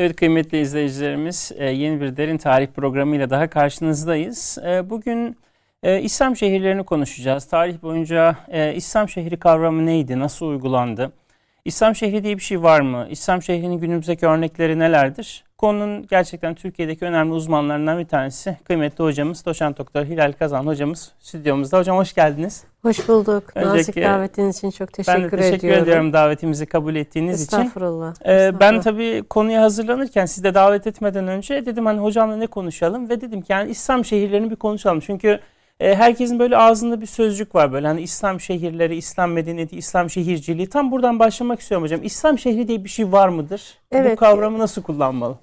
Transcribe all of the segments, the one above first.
Evet kıymetli izleyicilerimiz e, yeni bir derin tarih programıyla daha karşınızdayız. E, bugün e, İslam şehirlerini konuşacağız. Tarih boyunca İslam şehri kavramı neydi, nasıl uygulandı? İslam şehri diye bir şey var mı? İslam şehrinin günümüzdeki örnekleri nelerdir? Konunun gerçekten Türkiye'deki önemli uzmanlarından bir tanesi kıymetli hocamız Doçent Doktor Hilal Kazan hocamız stüdyomuzda. Hocam hoş geldiniz. Hoş bulduk. Önceki, Nazik davetiniz için çok teşekkür ediyorum. Ben de teşekkür ediyorum, ediyorum davetimizi kabul ettiğiniz Estağfurullah. için. Ee, Estağfurullah. Ben tabii konuya hazırlanırken siz de davet etmeden önce dedim hani hocamla ne konuşalım ve dedim ki yani İslam şehirlerini bir konuşalım. Çünkü e, herkesin böyle ağzında bir sözcük var böyle hani İslam şehirleri, İslam medeniyeti, İslam şehirciliği. Tam buradan başlamak istiyorum hocam. İslam şehri diye bir şey var mıdır? Evet. Bu kavramı nasıl kullanmalı?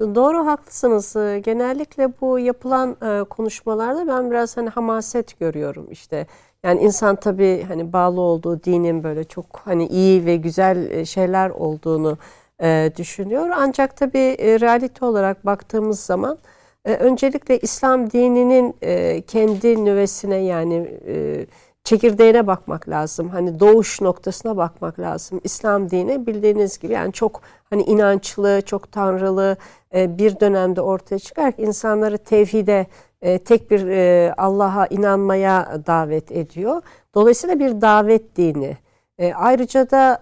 Doğru haklısınız. Ee, genellikle bu yapılan e, konuşmalarda ben biraz hani hamaset görüyorum işte. Yani insan tabii hani bağlı olduğu dinin böyle çok hani iyi ve güzel e, şeyler olduğunu e, düşünüyor. Ancak tabii realite olarak baktığımız zaman öncelikle İslam dininin kendi nüvesine yani çekirdeğine bakmak lazım. Hani doğuş noktasına bakmak lazım. İslam dini bildiğiniz gibi yani çok hani inançlı, çok tanrılı e, bir dönemde ortaya çıkarak insanları tevhide, e, tek bir e, Allah'a inanmaya davet ediyor. Dolayısıyla bir davet dini. Ayrıca da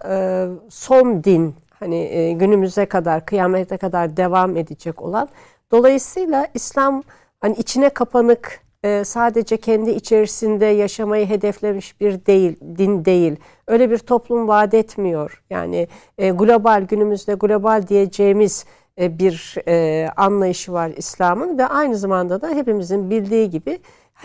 son din hani günümüze kadar, kıyamete kadar devam edecek olan. Dolayısıyla İslam hani içine kapanık e, sadece kendi içerisinde yaşamayı hedeflemiş bir değil, din değil. Öyle bir toplum vaat etmiyor. Yani e, global günümüzde global diyeceğimiz e, bir anlayışı var İslam'ın ve aynı zamanda da hepimizin bildiği gibi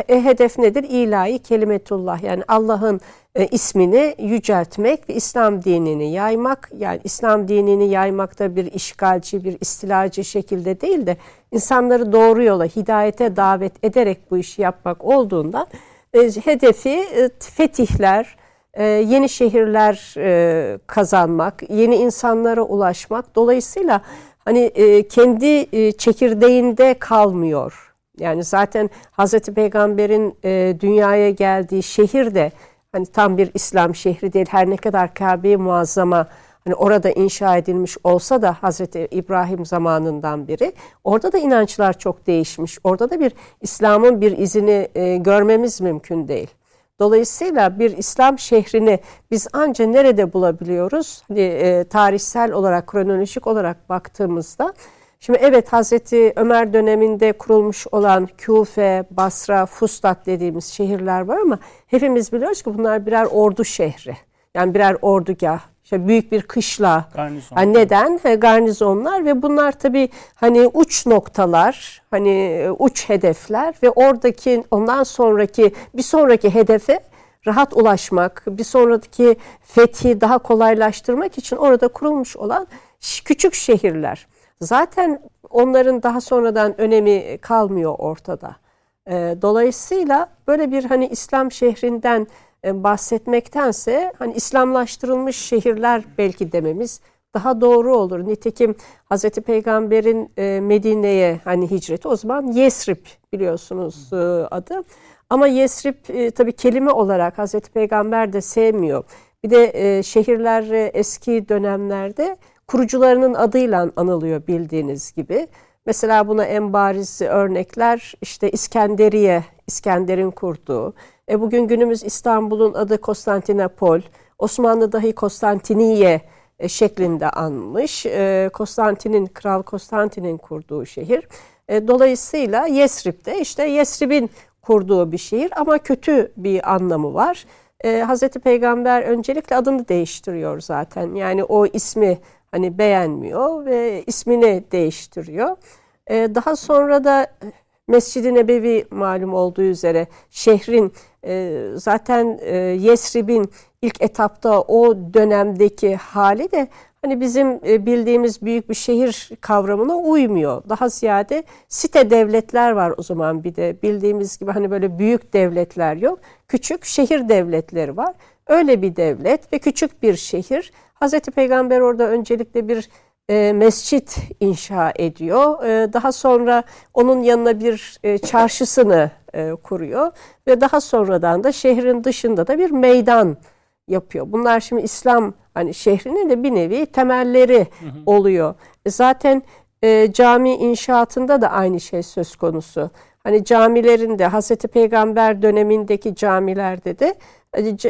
hedef nedir? İlahi kelimetullah yani Allah'ın e, ismini yüceltmek ve İslam dinini yaymak. Yani İslam dinini yaymakta bir işgalci, bir istilacı şekilde değil de insanları doğru yola, hidayete davet ederek bu işi yapmak olduğundan e, hedefi e, fetihler, e, yeni şehirler kazanmak, yeni insanlara ulaşmak. Dolayısıyla hani kendi çekirdeğinde kalmıyor yani zaten Hazreti Peygamber'in dünyaya geldiği şehir de hani tam bir İslam şehri değil. Her ne kadar Kabe-i Muazzama hani orada inşa edilmiş olsa da Hazreti İbrahim zamanından beri orada da inançlar çok değişmiş. Orada da bir İslam'ın bir izini e, görmemiz mümkün değil. Dolayısıyla bir İslam şehrini biz anca nerede bulabiliyoruz? Hani, e, tarihsel olarak, kronolojik olarak baktığımızda Şimdi evet Hazreti Ömer döneminde kurulmuş olan Küfe, Basra, Fustat dediğimiz şehirler var ama hepimiz biliyoruz ki bunlar birer ordu şehri. Yani birer ordugah, işte büyük bir kışla. Garnizon. Yani neden? He, garnizonlar ve bunlar tabii hani uç noktalar, hani e, uç hedefler ve oradaki ondan sonraki bir sonraki hedefe rahat ulaşmak, bir sonraki fethi daha kolaylaştırmak için orada kurulmuş olan küçük şehirler. Zaten onların daha sonradan önemi kalmıyor ortada. Dolayısıyla böyle bir hani İslam şehrinden bahsetmektense hani İslamlaştırılmış şehirler belki dememiz daha doğru olur. Nitekim Hazreti Peygamber'in e, Medine'ye hani hicreti o zaman Yesrib biliyorsunuz e, adı. Ama Yesrib tabii kelime olarak Hazreti Peygamber de sevmiyor. Bir de şehirler eski dönemlerde kurucularının adıyla anılıyor bildiğiniz gibi. Mesela buna en bariz örnekler işte İskenderiye, İskender'in kurduğu. E bugün günümüz İstanbul'un adı Konstantinopol, Osmanlı dahi Konstantiniye e, şeklinde anmış. E, Konstantin'in, Kral Konstantin'in kurduğu şehir. E, dolayısıyla Yesrib'de işte Yesrib'in kurduğu bir şehir ama kötü bir anlamı var. Hazreti Peygamber öncelikle adını değiştiriyor zaten. Yani o ismi hani beğenmiyor ve ismini değiştiriyor. Ee, daha sonra da Mescid-i Nebevi malum olduğu üzere şehrin e, zaten e, Yesrib'in ilk etapta o dönemdeki hali de hani bizim e, bildiğimiz büyük bir şehir kavramına uymuyor. Daha ziyade site devletler var o zaman bir de bildiğimiz gibi hani böyle büyük devletler yok. Küçük şehir devletleri var. Öyle bir devlet ve küçük bir şehir Hazreti Peygamber orada öncelikle bir e, mescit inşa ediyor. E, daha sonra onun yanına bir e, çarşısını e, kuruyor ve daha sonradan da şehrin dışında da bir meydan yapıyor. Bunlar şimdi İslam hani şehrinin de bir nevi temelleri hı hı. oluyor. E zaten e, cami inşaatında da aynı şey söz konusu. Hani camilerinde Hazreti Peygamber dönemindeki camilerde de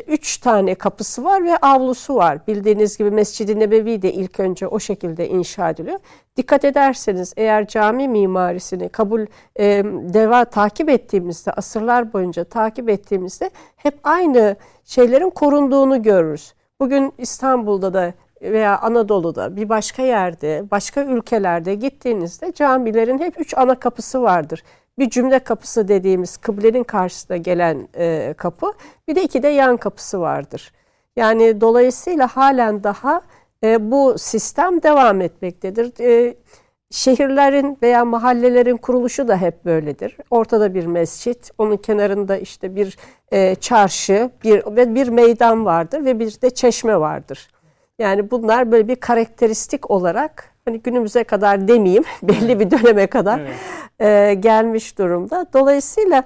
üç tane kapısı var ve avlusu var. Bildiğiniz gibi Mescid-i Nebevi de ilk önce o şekilde inşa ediliyor. Dikkat ederseniz eğer cami mimarisini kabul e, deva takip ettiğimizde, asırlar boyunca takip ettiğimizde hep aynı şeylerin korunduğunu görürüz. Bugün İstanbul'da da veya Anadolu'da bir başka yerde, başka ülkelerde gittiğinizde camilerin hep üç ana kapısı vardır bir cümle kapısı dediğimiz kıblenin karşısına gelen e, kapı bir de iki de yan kapısı vardır. Yani dolayısıyla halen daha e, bu sistem devam etmektedir. E, şehirlerin veya mahallelerin kuruluşu da hep böyledir. Ortada bir mescit, onun kenarında işte bir e, çarşı, bir ve bir meydan vardır ve bir de çeşme vardır. Yani bunlar böyle bir karakteristik olarak hani günümüze kadar demeyeyim belli bir döneme kadar evet. E, gelmiş durumda. Dolayısıyla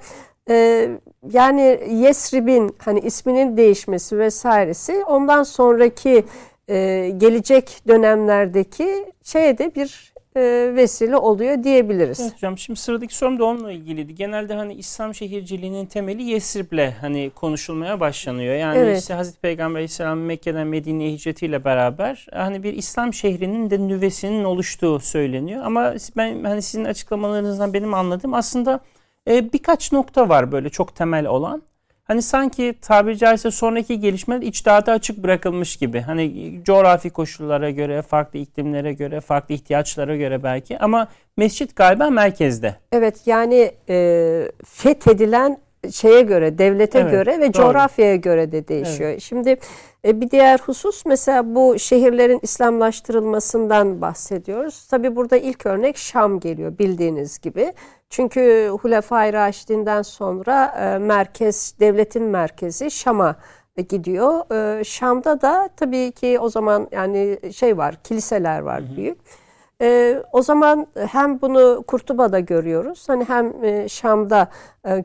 e, yani Yesrib'in hani isminin değişmesi vesairesi ondan sonraki e, gelecek dönemlerdeki şeye de bir e, vesile oluyor diyebiliriz. Evet hocam şimdi sıradaki sorum da onunla ilgiliydi. Genelde hani İslam şehirciliğinin temeli Yesrib'le hani konuşulmaya başlanıyor. Yani evet. işte Hazreti Peygamber Aleyhisselam Mekke'den Medine'ye hicretiyle beraber hani bir İslam şehrinin de nüvesinin oluştuğu söyleniyor. Ama ben hani sizin açıklamalarınızdan benim anladığım aslında e, birkaç nokta var böyle çok temel olan. Hani sanki tabiri caizse sonraki gelişmeler içtihata açık bırakılmış gibi. Hani coğrafi koşullara göre, farklı iklimlere göre, farklı ihtiyaçlara göre belki ama mescit galiba merkezde. Evet yani e, fethedilen şeye göre, devlete evet, göre ve doğru. coğrafyaya göre de değişiyor. Evet. Şimdi e, bir diğer husus mesela bu şehirlerin İslamlaştırılmasından bahsediyoruz. Tabi burada ilk örnek Şam geliyor bildiğiniz gibi. Çünkü Hulefai Raşid'inden sonra e, merkez, devletin merkezi Şam'a gidiyor. E, Şam'da da tabii ki o zaman yani şey var, kiliseler var hı hı. büyük. E, o zaman hem bunu Kurtuba'da görüyoruz, hani hem Şam'da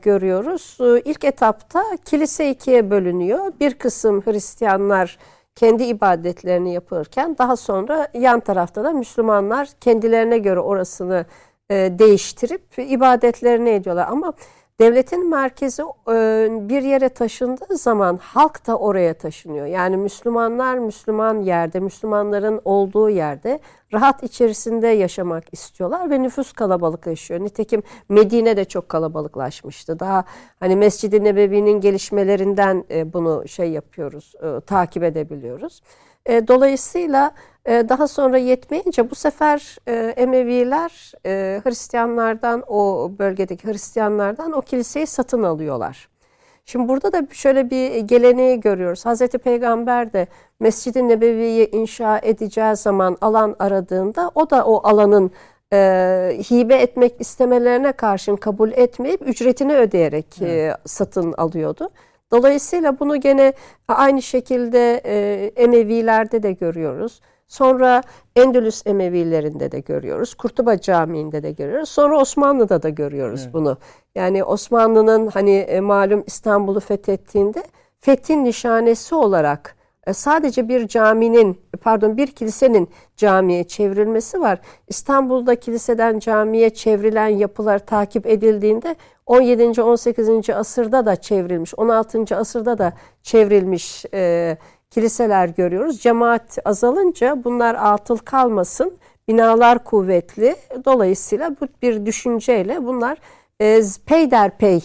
görüyoruz. İlk etapta kilise ikiye bölünüyor. Bir kısım Hristiyanlar kendi ibadetlerini yapırken daha sonra yan tarafta da Müslümanlar kendilerine göre orasını e, değiştirip ibadetlerini ediyorlar. Ama devletin merkezi e, bir yere taşındığı zaman halk da oraya taşınıyor. Yani Müslümanlar Müslüman yerde, Müslümanların olduğu yerde rahat içerisinde yaşamak istiyorlar ve nüfus kalabalıklaşıyor. Nitekim Medine de çok kalabalıklaşmıştı. Daha hani Mescid-i Nebevi'nin gelişmelerinden e, bunu şey yapıyoruz, takip edebiliyoruz. Dolayısıyla ee, daha sonra yetmeyince bu sefer e, Emeviler e, Hristiyanlardan o bölgedeki Hristiyanlardan o kiliseyi satın alıyorlar. Şimdi burada da şöyle bir geleneği görüyoruz. Hazreti Peygamber de Mescid-i Nebevi'yi inşa edeceği zaman alan aradığında o da o alanın e, hibe etmek istemelerine karşın kabul etmeyip ücretini ödeyerek e, satın alıyordu. Dolayısıyla bunu gene aynı şekilde e, Emevilerde de görüyoruz. Sonra Endülüs Emevilerinde de görüyoruz. Kurtuba Camii'nde de görüyoruz. Sonra Osmanlı'da da görüyoruz evet. bunu. Yani Osmanlı'nın hani e, malum İstanbul'u fethettiğinde fethin nişanesi olarak sadece bir caminin pardon bir kilisenin camiye çevrilmesi var. İstanbul'da kiliseden camiye çevrilen yapılar takip edildiğinde 17. 18. asırda da çevrilmiş, 16. asırda da çevrilmiş e, kiliseler görüyoruz. Cemaat azalınca bunlar atıl kalmasın, binalar kuvvetli. Dolayısıyla bu bir düşünceyle bunlar e, peyderpey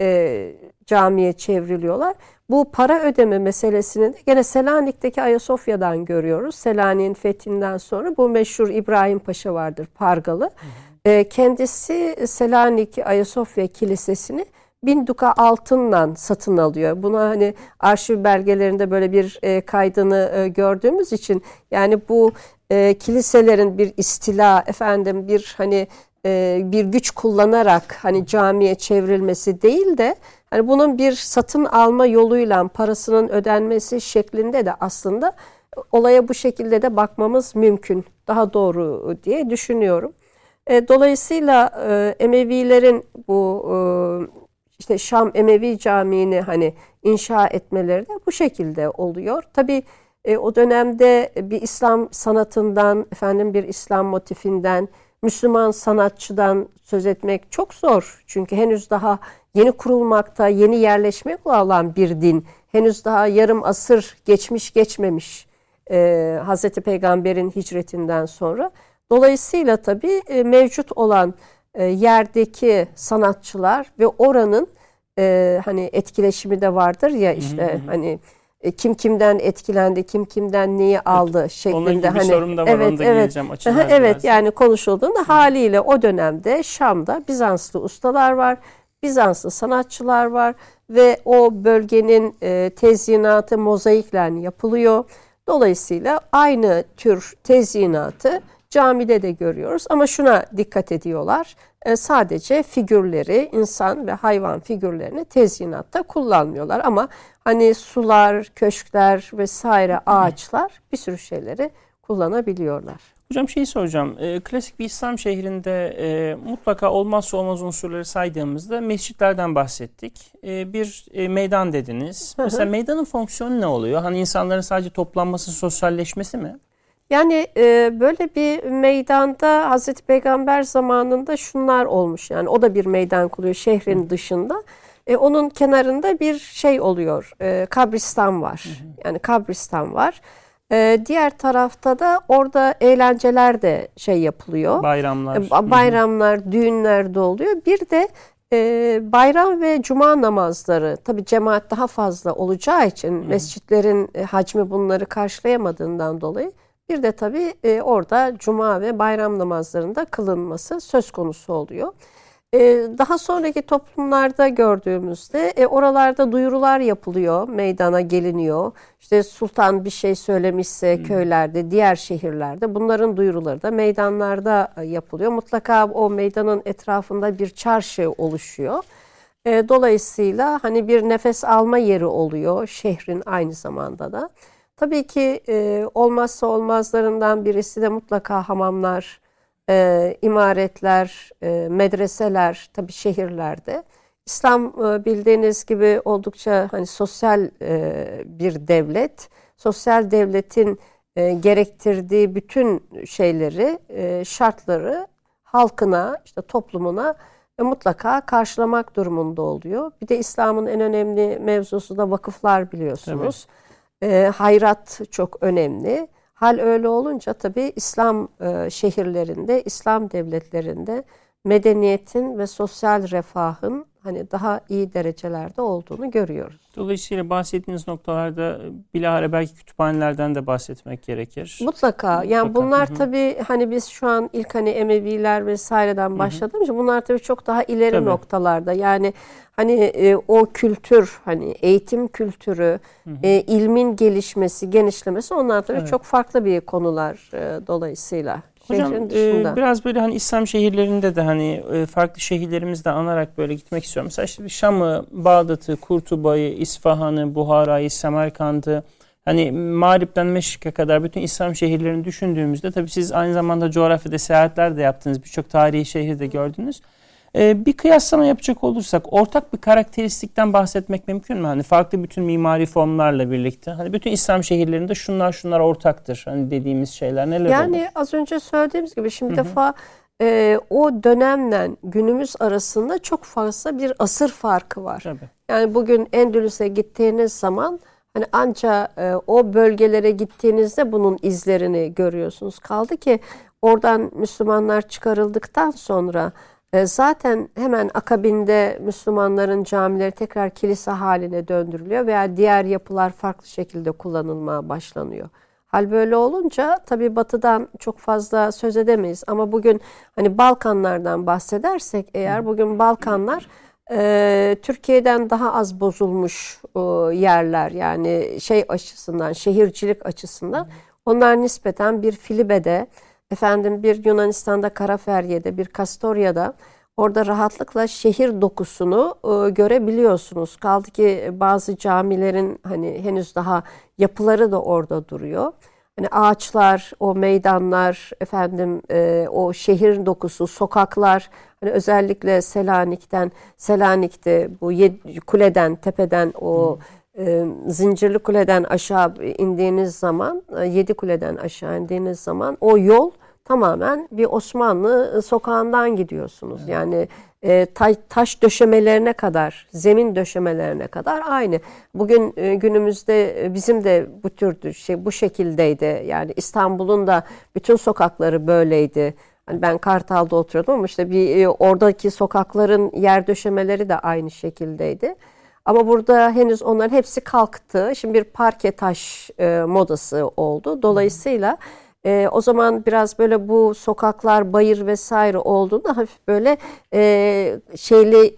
e, camiye çevriliyorlar. Bu para ödeme meselesini de gene Selanik'teki Ayasofya'dan görüyoruz. Selanik'in fethinden sonra bu meşhur İbrahim Paşa vardır Pargalı. Hı hı. E, kendisi Selanik Ayasofya Kilisesi'ni bin duka altınla satın alıyor. Buna hani arşiv belgelerinde böyle bir e, kaydını e, gördüğümüz için yani bu e, kiliselerin bir istila efendim bir hani bir güç kullanarak hani camiye çevrilmesi değil de hani bunun bir satın alma yoluyla parasının ödenmesi şeklinde de aslında olaya bu şekilde de bakmamız mümkün. Daha doğru diye düşünüyorum. E, dolayısıyla e, Emevilerin bu e, işte Şam Emevi Camii'ni hani inşa etmeleri de bu şekilde oluyor. Tabi e, o dönemde bir İslam sanatından, efendim bir İslam motifinden, Müslüman sanatçıdan söz etmek çok zor. Çünkü henüz daha yeni kurulmakta, yeni yerleşmek olan bir din. Henüz daha yarım asır geçmiş geçmemiş e, Hazreti Peygamber'in hicretinden sonra. Dolayısıyla tabii e, mevcut olan e, yerdeki sanatçılar ve oranın e, hani etkileşimi de vardır ya işte hı hı. hani e, kim kimden etkilendi, kim kimden neyi aldı evet, şeklinde Onunla ilgili hani sorum da var, evet, onu da evet, evet, evet yani konuşulduğunda hı. haliyle o dönemde Şam'da Bizanslı ustalar var, Bizanslı sanatçılar var ve o bölgenin e, tezyinatı mozaikle yapılıyor. Dolayısıyla aynı tür tezyinatı camide de görüyoruz ama şuna dikkat ediyorlar. E, sadece figürleri, insan ve hayvan figürlerini tezyinatta kullanmıyorlar ama hani sular, köşkler vesaire ağaçlar bir sürü şeyleri kullanabiliyorlar. Hocam şeyi soracağım. E, klasik bir İslam şehrinde e, mutlaka olmazsa olmaz unsurları saydığımızda mescitlerden bahsettik. E, bir e, meydan dediniz. Mesela meydanın fonksiyonu ne oluyor? Hani insanların sadece toplanması, sosyalleşmesi mi? Yani e, böyle bir meydanda Hazreti Peygamber zamanında şunlar olmuş. Yani o da bir meydan kuruyor şehrin dışında. E, onun kenarında bir şey oluyor. E, kabristan var. Yani kabristan var. E, diğer tarafta da orada eğlenceler de şey yapılıyor. Bayramlar. E, bayramlar, düğünler de oluyor. Bir de e, bayram ve cuma namazları tabi cemaat daha fazla olacağı için mescitlerin e, hacmi bunları karşılayamadığından dolayı bir de tabii e, orada cuma ve bayram namazlarında kılınması söz konusu oluyor. E, daha sonraki toplumlarda gördüğümüzde e, oralarda duyurular yapılıyor, meydana geliniyor. İşte sultan bir şey söylemişse hmm. köylerde, diğer şehirlerde bunların duyuruları da meydanlarda e, yapılıyor. Mutlaka o meydanın etrafında bir çarşı oluşuyor. E, dolayısıyla hani bir nefes alma yeri oluyor şehrin aynı zamanda da. Tabii ki olmazsa olmazlarından birisi de mutlaka hamamlar, e, imaretler, e, medreseler tabii şehirlerde. İslam e, bildiğiniz gibi oldukça hani sosyal e, bir devlet. Sosyal devletin e, gerektirdiği bütün şeyleri, e, şartları halkına, işte toplumuna e, mutlaka karşılamak durumunda oluyor. Bir de İslam'ın en önemli mevzusu da vakıflar biliyorsunuz. Evet e, hayrat çok önemli. Hal öyle olunca tabii İslam e, şehirlerinde, İslam devletlerinde medeniyetin ve sosyal refahın hani daha iyi derecelerde olduğunu görüyoruz. Dolayısıyla bahsettiğiniz noktalarda bilahare belki kütüphanelerden de bahsetmek gerekir. Mutlaka. Yani Mutlaka. bunlar Hı-hı. tabii hani biz şu an ilk hani Emeviler vesaireden başladığımız için bunlar tabii çok daha ileri tabii. noktalarda. Yani hani e, o kültür hani eğitim kültürü, e, ilmin gelişmesi, genişlemesi onlar tabii evet. çok farklı bir konular e, dolayısıyla. Hocam e, biraz böyle hani İslam şehirlerinde de hani e, farklı şehirlerimizde anarak böyle gitmek istiyorum. Mesela işte Şam'ı, Bağdat'ı, Kurtuba'yı, İsfahan'ı, Buhara'yı, Semerkand'ı hani Mağrip'ten Meşrik'e kadar bütün İslam şehirlerini düşündüğümüzde tabii siz aynı zamanda coğrafyada seyahatler de yaptınız. Birçok tarihi şehir de gördünüz. Ee, bir kıyaslama yapacak olursak ortak bir karakteristikten bahsetmek mümkün mü? Hani farklı bütün mimari formlarla birlikte. Hani bütün İslam şehirlerinde şunlar şunlar ortaktır. Hani dediğimiz şeyler neler yani olur? Yani az önce söylediğimiz gibi şimdi Hı-hı. defa e, o dönemle günümüz arasında çok fazla bir asır farkı var. Tabii. Yani bugün Endülüs'e gittiğiniz zaman hani anca e, o bölgelere gittiğinizde bunun izlerini görüyorsunuz. Kaldı ki oradan Müslümanlar çıkarıldıktan sonra e, zaten hemen akabinde Müslümanların camileri tekrar kilise haline döndürülüyor veya diğer yapılar farklı şekilde kullanılmaya başlanıyor. Hal böyle olunca tabii batıdan çok fazla söz edemeyiz ama bugün hani Balkanlardan bahsedersek eğer bugün Balkanlar e, Türkiye'den daha az bozulmuş e, yerler yani şey açısından şehircilik açısından onlar nispeten bir Filibe'de efendim bir Yunanistan'da Karaferye'de, bir Kastorya'da orada rahatlıkla şehir dokusunu e, görebiliyorsunuz. Kaldı ki bazı camilerin hani henüz daha yapıları da orada duruyor. hani ağaçlar, o meydanlar, efendim e, o şehir dokusu, sokaklar, hani özellikle Selanik'ten, Selanik'te bu yedi, kuleden, tepeden o e, zincirli kuleden aşağı indiğiniz zaman, yedi kuleden aşağı indiğiniz zaman o yol tamamen bir Osmanlı sokağından gidiyorsunuz. Evet. Yani e, taş döşemelerine kadar, zemin döşemelerine kadar aynı. Bugün e, günümüzde bizim de bu tür şey bu şekildeydi. Yani İstanbul'un da bütün sokakları böyleydi. Hani ben Kartal'da oturuyordum ama işte bir oradaki sokakların yer döşemeleri de aynı şekildeydi. Ama burada henüz onların hepsi kalktı. Şimdi bir parke taş modası oldu. Dolayısıyla e, o zaman biraz böyle bu sokaklar, bayır vesaire olduğunda hafif böyle e, şeyli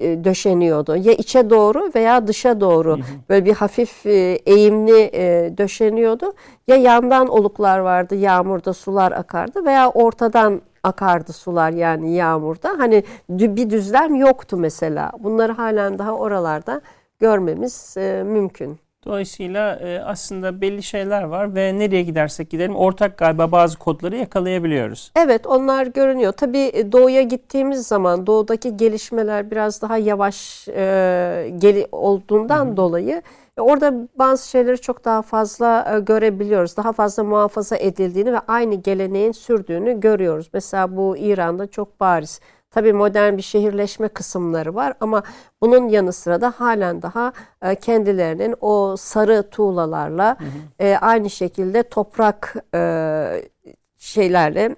e, döşeniyordu. Ya içe doğru veya dışa doğru böyle bir hafif e, eğimli e, döşeniyordu. Ya yandan oluklar vardı, yağmurda sular akardı veya ortadan akardı sular yani yağmurda. Hani bir düzlem yoktu mesela. Bunları halen daha oralarda görmemiz e, mümkün. Dolayısıyla e, aslında belli şeyler var ve nereye gidersek gidelim ortak galiba bazı kodları yakalayabiliyoruz. Evet onlar görünüyor. Tabii e, doğuya gittiğimiz zaman doğudaki gelişmeler biraz daha yavaş e, geli, olduğundan Hı-hı. dolayı orada bazı şeyleri çok daha fazla e, görebiliyoruz. Daha fazla muhafaza edildiğini ve aynı geleneğin sürdüğünü görüyoruz. Mesela bu İran'da çok bariz. Tabii modern bir şehirleşme kısımları var ama bunun yanı sıra da halen daha e, kendilerinin o sarı tuğlalarla hı hı. E, aynı şekilde toprak e, şeylerle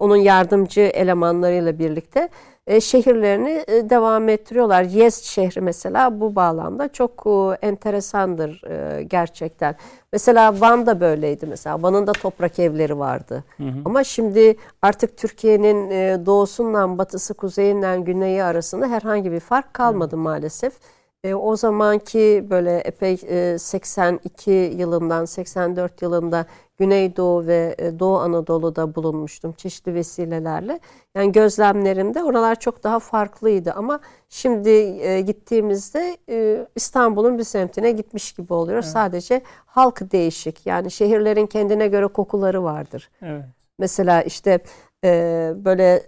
onun yardımcı elemanlarıyla birlikte e, şehirlerini e, devam ettiriyorlar. Yezd şehri mesela bu bağlamda çok e, enteresandır gerçekten. Mesela Van da böyleydi mesela. Van'ın da toprak evleri vardı. Hı hı. Ama şimdi artık Türkiye'nin doğusundan batısı, kuzeyinden güneyi arasında herhangi bir fark kalmadı hı. maalesef. E, o zamanki böyle epey e, 82 yılından 84 yılında Güneydoğu ve e, Doğu Anadolu'da bulunmuştum çeşitli vesilelerle. Yani gözlemlerimde oralar çok daha farklıydı ama şimdi e, gittiğimizde e, İstanbul'un bir semtine gitmiş gibi oluyor. Evet. Sadece halk değişik. Yani şehirlerin kendine göre kokuları vardır. Evet. Mesela işte e, böyle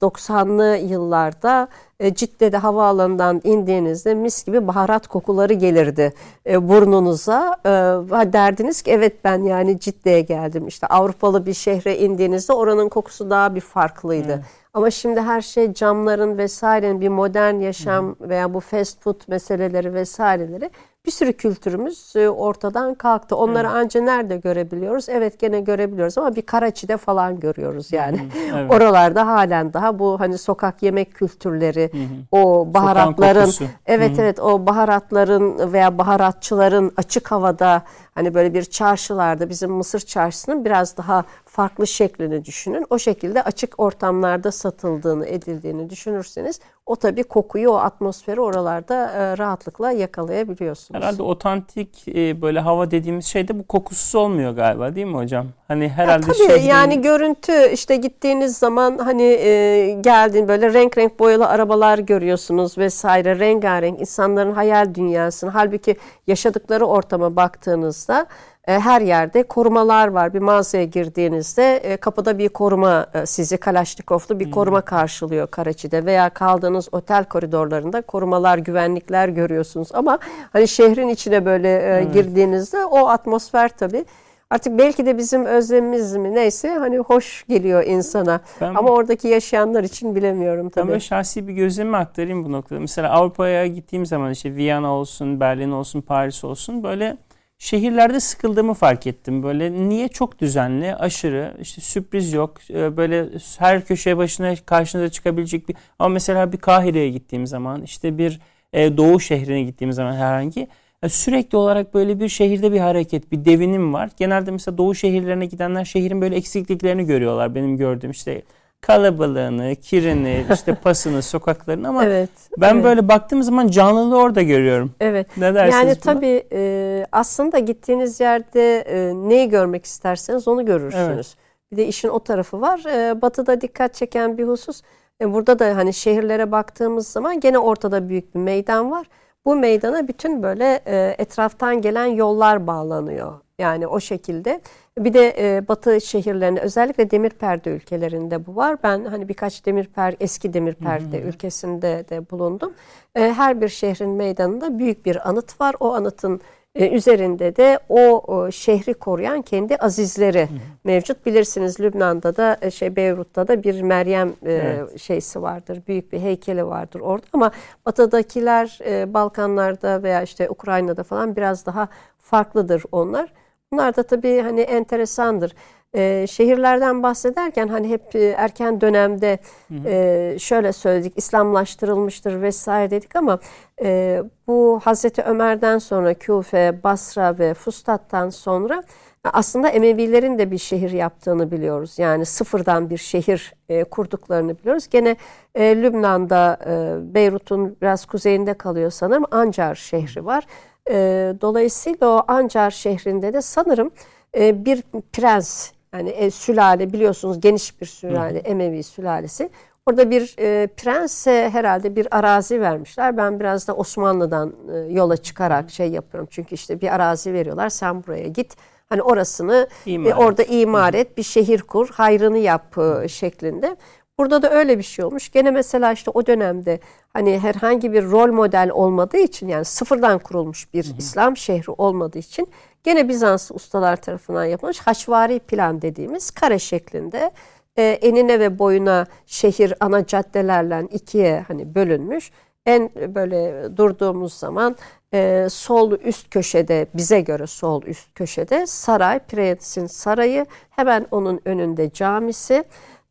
90'lı yıllarda e, Cidde'de havaalanından indiğinizde mis gibi baharat kokuları gelirdi e, burnunuza. E, derdiniz ki evet ben yani Cidde'ye geldim. İşte Avrupalı bir şehre indiğinizde oranın kokusu daha bir farklıydı. Evet. Ama şimdi her şey camların vesairenin bir modern yaşam veya bu fast food meseleleri vesaireleri bir sürü kültürümüz e, ortadan kalktı. Onları evet. anca nerede görebiliyoruz? Evet gene görebiliyoruz ama bir Karaçi'de falan görüyoruz yani. Evet. Oralarda halen daha bu hani sokak yemek kültürleri, hı. o baharatların evet hı. evet o baharatların veya baharatçıların açık havada hani böyle bir çarşılarda bizim Mısır çarşısının biraz daha farklı şeklini düşünün. O şekilde açık ortamlarda satıldığını, edildiğini düşünürseniz o tabii kokuyu, o atmosferi oralarda e, rahatlıkla yakalayabiliyorsunuz. Herhalde otantik e, böyle hava dediğimiz şey de bu kokusuz olmuyor galiba değil mi hocam? Hani herhalde ya, tabii şehrin... yani görüntü işte gittiğiniz zaman hani e, geldiğin böyle renk renk boyalı arabalar görüyorsunuz vesaire rengarenk insanların hayal dünyasını halbuki yaşadıkları ortama baktığınızda her yerde korumalar var. Bir mağazaya girdiğinizde e, kapıda bir koruma e, sizi Kalaşnikovlu bir hmm. koruma karşılıyor Karaçi'de veya kaldığınız otel koridorlarında korumalar, güvenlikler görüyorsunuz. Ama hani şehrin içine böyle hmm. girdiğinizde o atmosfer tabii Artık belki de bizim özlemimiz mi neyse hani hoş geliyor insana. Ben, Ama oradaki yaşayanlar için bilemiyorum tabii. Ben böyle şahsi bir gözlemi aktarayım bu noktada. Mesela Avrupa'ya gittiğim zaman işte Viyana olsun, Berlin olsun, Paris olsun böyle şehirlerde sıkıldığımı fark ettim. Böyle niye çok düzenli, aşırı, işte sürpriz yok. Ee, böyle her köşeye başına karşınıza çıkabilecek bir ama mesela bir Kahire'ye gittiğim zaman, işte bir e, doğu şehrine gittiğim zaman herhangi sürekli olarak böyle bir şehirde bir hareket, bir devinim var. Genelde mesela doğu şehirlerine gidenler şehrin böyle eksikliklerini görüyorlar. Benim gördüğüm işte kalabalığını, kirini, işte pasını, sokaklarını ama evet, ben evet. böyle baktığım zaman canlılığı orada görüyorum. Evet. Ne dersiniz Yani buna? tabii e, aslında gittiğiniz yerde e, neyi görmek isterseniz onu görürsünüz. Evet. Bir de işin o tarafı var. E, batı'da dikkat çeken bir husus. E, burada da hani şehirlere baktığımız zaman gene ortada büyük bir meydan var. Bu meydana bütün böyle e, etraftan gelen yollar bağlanıyor. Yani o şekilde. Bir de e, batı şehirlerinde özellikle demir perde ülkelerinde bu var. Ben hani birkaç demir per eski demir perde ülkesinde de bulundum. E, her bir şehrin meydanında büyük bir anıt var. O anıtın e, üzerinde de o, o şehri koruyan kendi azizleri hı hı. mevcut. Bilirsiniz Lübnan'da da e, şey Beyrut'ta da bir Meryem e, evet. şeysi vardır. Büyük bir heykeli vardır orada ama batıdakiler e, Balkanlarda veya işte Ukrayna'da falan biraz daha farklıdır onlar. Bunlar da tabii hani enteresandır. E, şehirlerden bahsederken hani hep e, erken dönemde e, şöyle söyledik İslamlaştırılmıştır vesaire dedik ama e, bu Hazreti Ömer'den sonra Küfe, Basra ve Fustat'tan sonra aslında Emevilerin de bir şehir yaptığını biliyoruz. Yani sıfırdan bir şehir e, kurduklarını biliyoruz. Gene e, Lübnan'da e, Beyrut'un biraz kuzeyinde kalıyor sanırım Ancar şehri var. E, dolayısıyla o Ancar şehrinde de sanırım e, bir prens yani e, sülale biliyorsunuz geniş bir sülale, Hı. Emevi sülalesi. Orada bir e, prense herhalde bir arazi vermişler. Ben biraz da Osmanlı'dan e, yola çıkarak şey yapıyorum. Çünkü işte bir arazi veriyorlar. Sen buraya git. Hani orasını imar e, orada imar et, bir şehir kur, hayrını yap e, şeklinde. Burada da öyle bir şey olmuş. Gene mesela işte o dönemde hani herhangi bir rol model olmadığı için yani sıfırdan kurulmuş bir hı hı. İslam şehri olmadığı için Gene Bizans ustalar tarafından yapılmış haçvari plan dediğimiz kare şeklinde e, enine ve boyuna şehir ana caddelerle ikiye hani bölünmüş. En böyle durduğumuz zaman e, sol üst köşede bize göre sol üst köşede saray, prensin sarayı hemen onun önünde camisi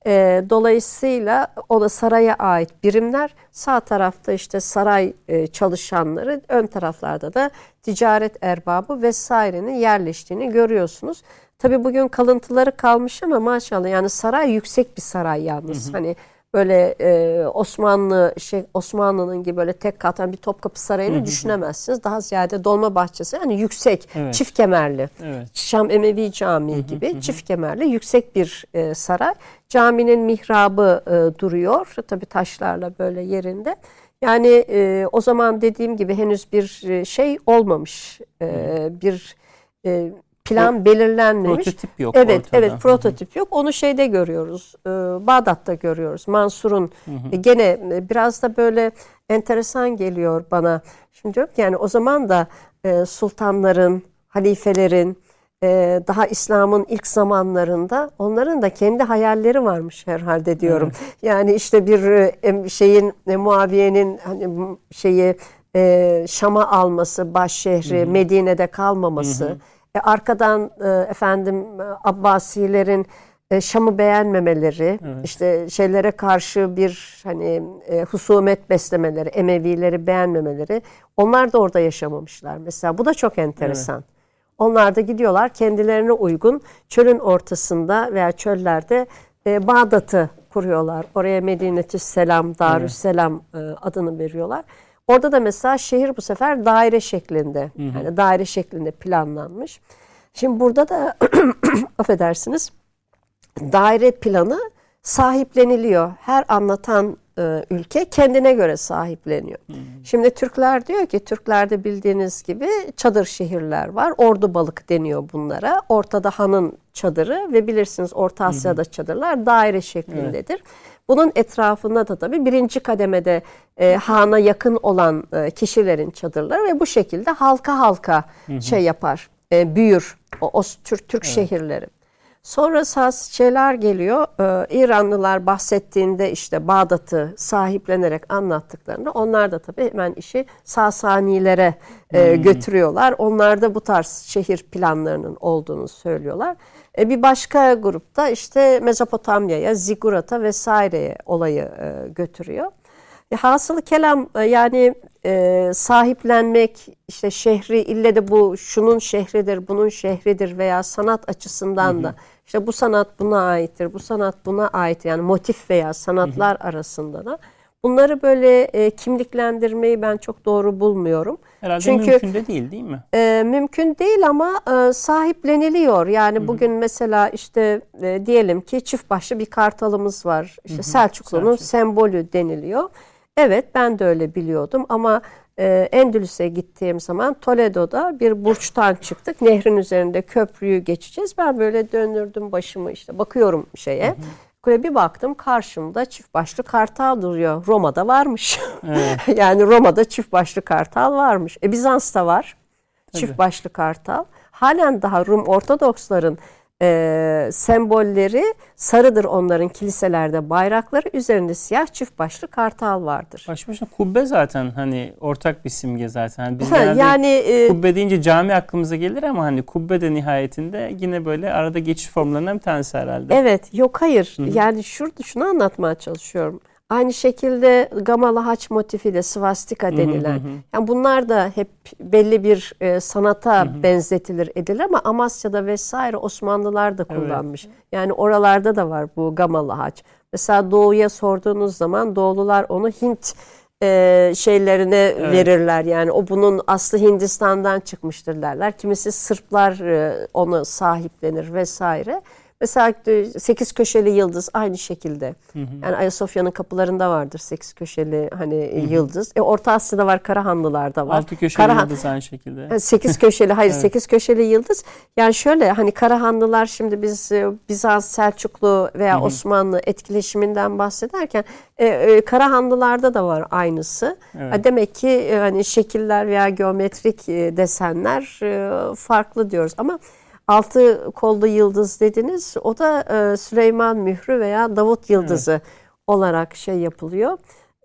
e, dolayısıyla o da saraya ait birimler. Sağ tarafta işte saray e, çalışanları, ön taraflarda da ticaret erbabı vesairenin yerleştiğini görüyorsunuz. Tabii bugün kalıntıları kalmış ama maşallah yani saray yüksek bir saray yalnız. Hı hı. Hani böyle e, Osmanlı şey Osmanlı'nın gibi böyle tek katan bir Topkapı Sarayı'nı düşünemezsiniz. Daha ziyade dolma bahçesi yani yüksek, evet. çift kemerli. Evet. Şam Emevi Camii gibi çift kemerli yüksek bir e, saray. Caminin mihrabı e, duruyor. Tabii taşlarla böyle yerinde. Yani e, o zaman dediğim gibi henüz bir e, şey olmamış. E, bir e, plan belirlenmemiş. Prototip yok Evet, ortada. evet prototip yok. Onu şeyde görüyoruz. E, Bağdat'ta görüyoruz. Mansur'un e, gene e, biraz da böyle enteresan geliyor bana. Şimdi diyorum ki yani o zaman da e, sultanların, halifelerin, e, daha İslam'ın ilk zamanlarında onların da kendi hayalleri varmış herhalde diyorum. Evet. Yani işte bir e, şeyin e, Muaviye'nin hani şeyi e, Şam'a alması, baş şehri, Hı-hı. Medine'de kalmaması. Hı-hı arkadan e, efendim Abbasilerin e, Şam'ı beğenmemeleri, evet. işte şeylere karşı bir hani e, husumet beslemeleri, Emevileri beğenmemeleri. Onlar da orada yaşamamışlar. Mesela bu da çok enteresan. Evet. Onlar da gidiyorlar kendilerine uygun çölün ortasında veya çöllerde e, Bağdat'ı kuruyorlar. Oraya Medinetü Selam, Darüsselam evet. e, adını veriyorlar. Orada da mesela şehir bu sefer daire şeklinde, hı hı. yani daire şeklinde planlanmış. Şimdi burada da affedersiniz daire planı sahipleniliyor. Her anlatan e, ülke kendine göre sahipleniyor. Hmm. Şimdi Türkler diyor ki Türklerde bildiğiniz gibi çadır şehirler var. Ordu balık deniyor bunlara. Ortada hanın çadırı ve bilirsiniz Orta Asya'da hmm. çadırlar daire şeklindedir. Evet. Bunun etrafında da tabii birinci kademede e, hana yakın olan e, kişilerin çadırları ve bu şekilde halka halka hı şey yapar, e, büyür o, o Türk, Türk evet. şehirleri. Sonra şeyler geliyor. Ee, İranlılar bahsettiğinde işte Bağdat'ı sahiplenerek anlattıklarında onlar da tabii hemen işi Sasanilere e, hmm. götürüyorlar. Onlar da bu tarz şehir planlarının olduğunu söylüyorlar. E, bir başka grupta işte Mezopotamya'ya, Zigurat'a vesaireye olayı e, götürüyor. E, hasılı kelam e, yani e, sahiplenmek işte şehri ille de bu şunun şehridir, bunun şehridir veya sanat açısından hı hı. da işte bu sanat buna aittir, bu sanat buna ait yani motif veya sanatlar hı hı. arasında da bunları böyle e, kimliklendirmeyi ben çok doğru bulmuyorum. Herhalde Çünkü, mümkün de değil değil mi? E, mümkün değil ama e, sahipleniliyor. Yani hı hı. bugün mesela işte e, diyelim ki çift başlı bir kartalımız var. İşte Selçuklu'nun Selçuk. sembolü deniliyor. Evet ben de öyle biliyordum ama e, Endülüs'e gittiğim zaman Toledo'da bir burçtan çıktık. Nehrin üzerinde köprüyü geçeceğiz. Ben böyle döndürdüm başımı işte bakıyorum şeye. Hı hı. Böyle bir baktım karşımda çift başlı kartal duruyor. Roma'da varmış. Evet. yani Roma'da çift başlı kartal varmış. E Bizans'ta var. Tabii. Çift başlı kartal. Halen daha Rum Ortodoksların e, sembolleri sarıdır onların kiliselerde bayrakları üzerinde siyah çift başlı kartal vardır. Baş başına kubbe zaten hani ortak bir simge zaten. Hani biz ha, yani e, kubbe deyince cami aklımıza gelir ama hani kubbe de nihayetinde yine böyle arada geçiş formlarından bir tanesi herhalde. Evet yok hayır Hı-hı. yani şurada şunu anlatmaya çalışıyorum. Aynı şekilde gamalı haç motifi de svastika denilen. Hı hı hı. Yani bunlar da hep belli bir e, sanata hı hı. benzetilir edilir ama Amasya'da vesaire Osmanlılar da kullanmış. Evet. Yani oralarda da var bu gamalı haç. Mesela Doğu'ya sorduğunuz zaman Doğulular onu Hint e, şeylerine evet. verirler. Yani o bunun aslı Hindistan'dan çıkmıştır derler. Kimisi Sırplar e, onu sahiplenir vesaire. Mesela sekiz köşeli yıldız aynı şekilde. Hı hı. Yani Ayasofya'nın kapılarında vardır sekiz köşeli hani hı hı. yıldız. E, Orta Asya'da var, Karahanlılar'da var. Altı köşeli Karahan... yıldız aynı şekilde. Sekiz köşeli, hayır evet. sekiz köşeli yıldız. Yani şöyle hani Karahanlılar şimdi biz e, Bizans, Selçuklu veya hı hı. Osmanlı etkileşiminden bahsederken e, e, Karahanlılarda da var aynısı. Evet. Demek ki e, hani şekiller veya geometrik e, desenler e, farklı diyoruz ama altı kollu yıldız dediniz. O da e, Süleyman mührü veya Davut yıldızı evet. olarak şey yapılıyor.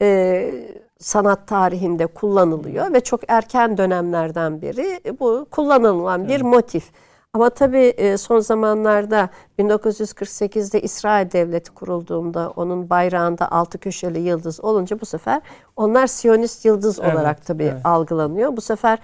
E, sanat tarihinde kullanılıyor ve çok erken dönemlerden beri bu kullanılan evet. bir motif. Ama tabii e, son zamanlarda 1948'de İsrail Devleti kurulduğunda onun bayrağında altı köşeli yıldız olunca bu sefer onlar Siyonist yıldız evet, olarak tabii evet. algılanıyor. Bu sefer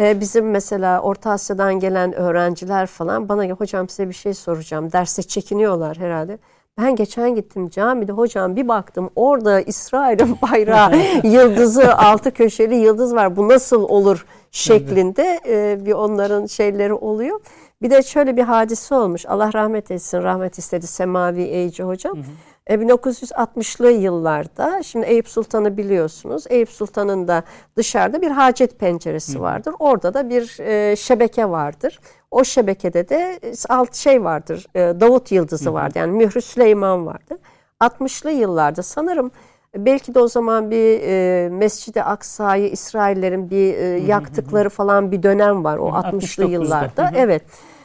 ee, bizim mesela Orta Asya'dan gelen öğrenciler falan bana hocam size bir şey soracağım. Derste çekiniyorlar herhalde. Ben geçen gittim camide hocam bir baktım orada İsrail'in bayrağı yıldızı altı köşeli yıldız var. Bu nasıl olur şeklinde e, bir onların şeyleri oluyor. Bir de şöyle bir hadise olmuş. Allah rahmet etsin. Rahmet istedi Semavi Eyci hocam. Hı hı. 1960'lı e, yıllarda şimdi Eyüp Sultan'ı biliyorsunuz. Eyüp Sultan'ın da dışarıda bir hacet penceresi vardır. Orada da bir e, şebeke vardır. O şebekede de alt şey vardır. E, Davut yıldızı vardı. Yani Mührü Süleyman vardı. 60'lı yıllarda sanırım belki de o zaman bir e, Mescid-i Aksa'yı İsraillerin bir e, yaktıkları falan bir dönem var o 60'lı yıllarda. Evet.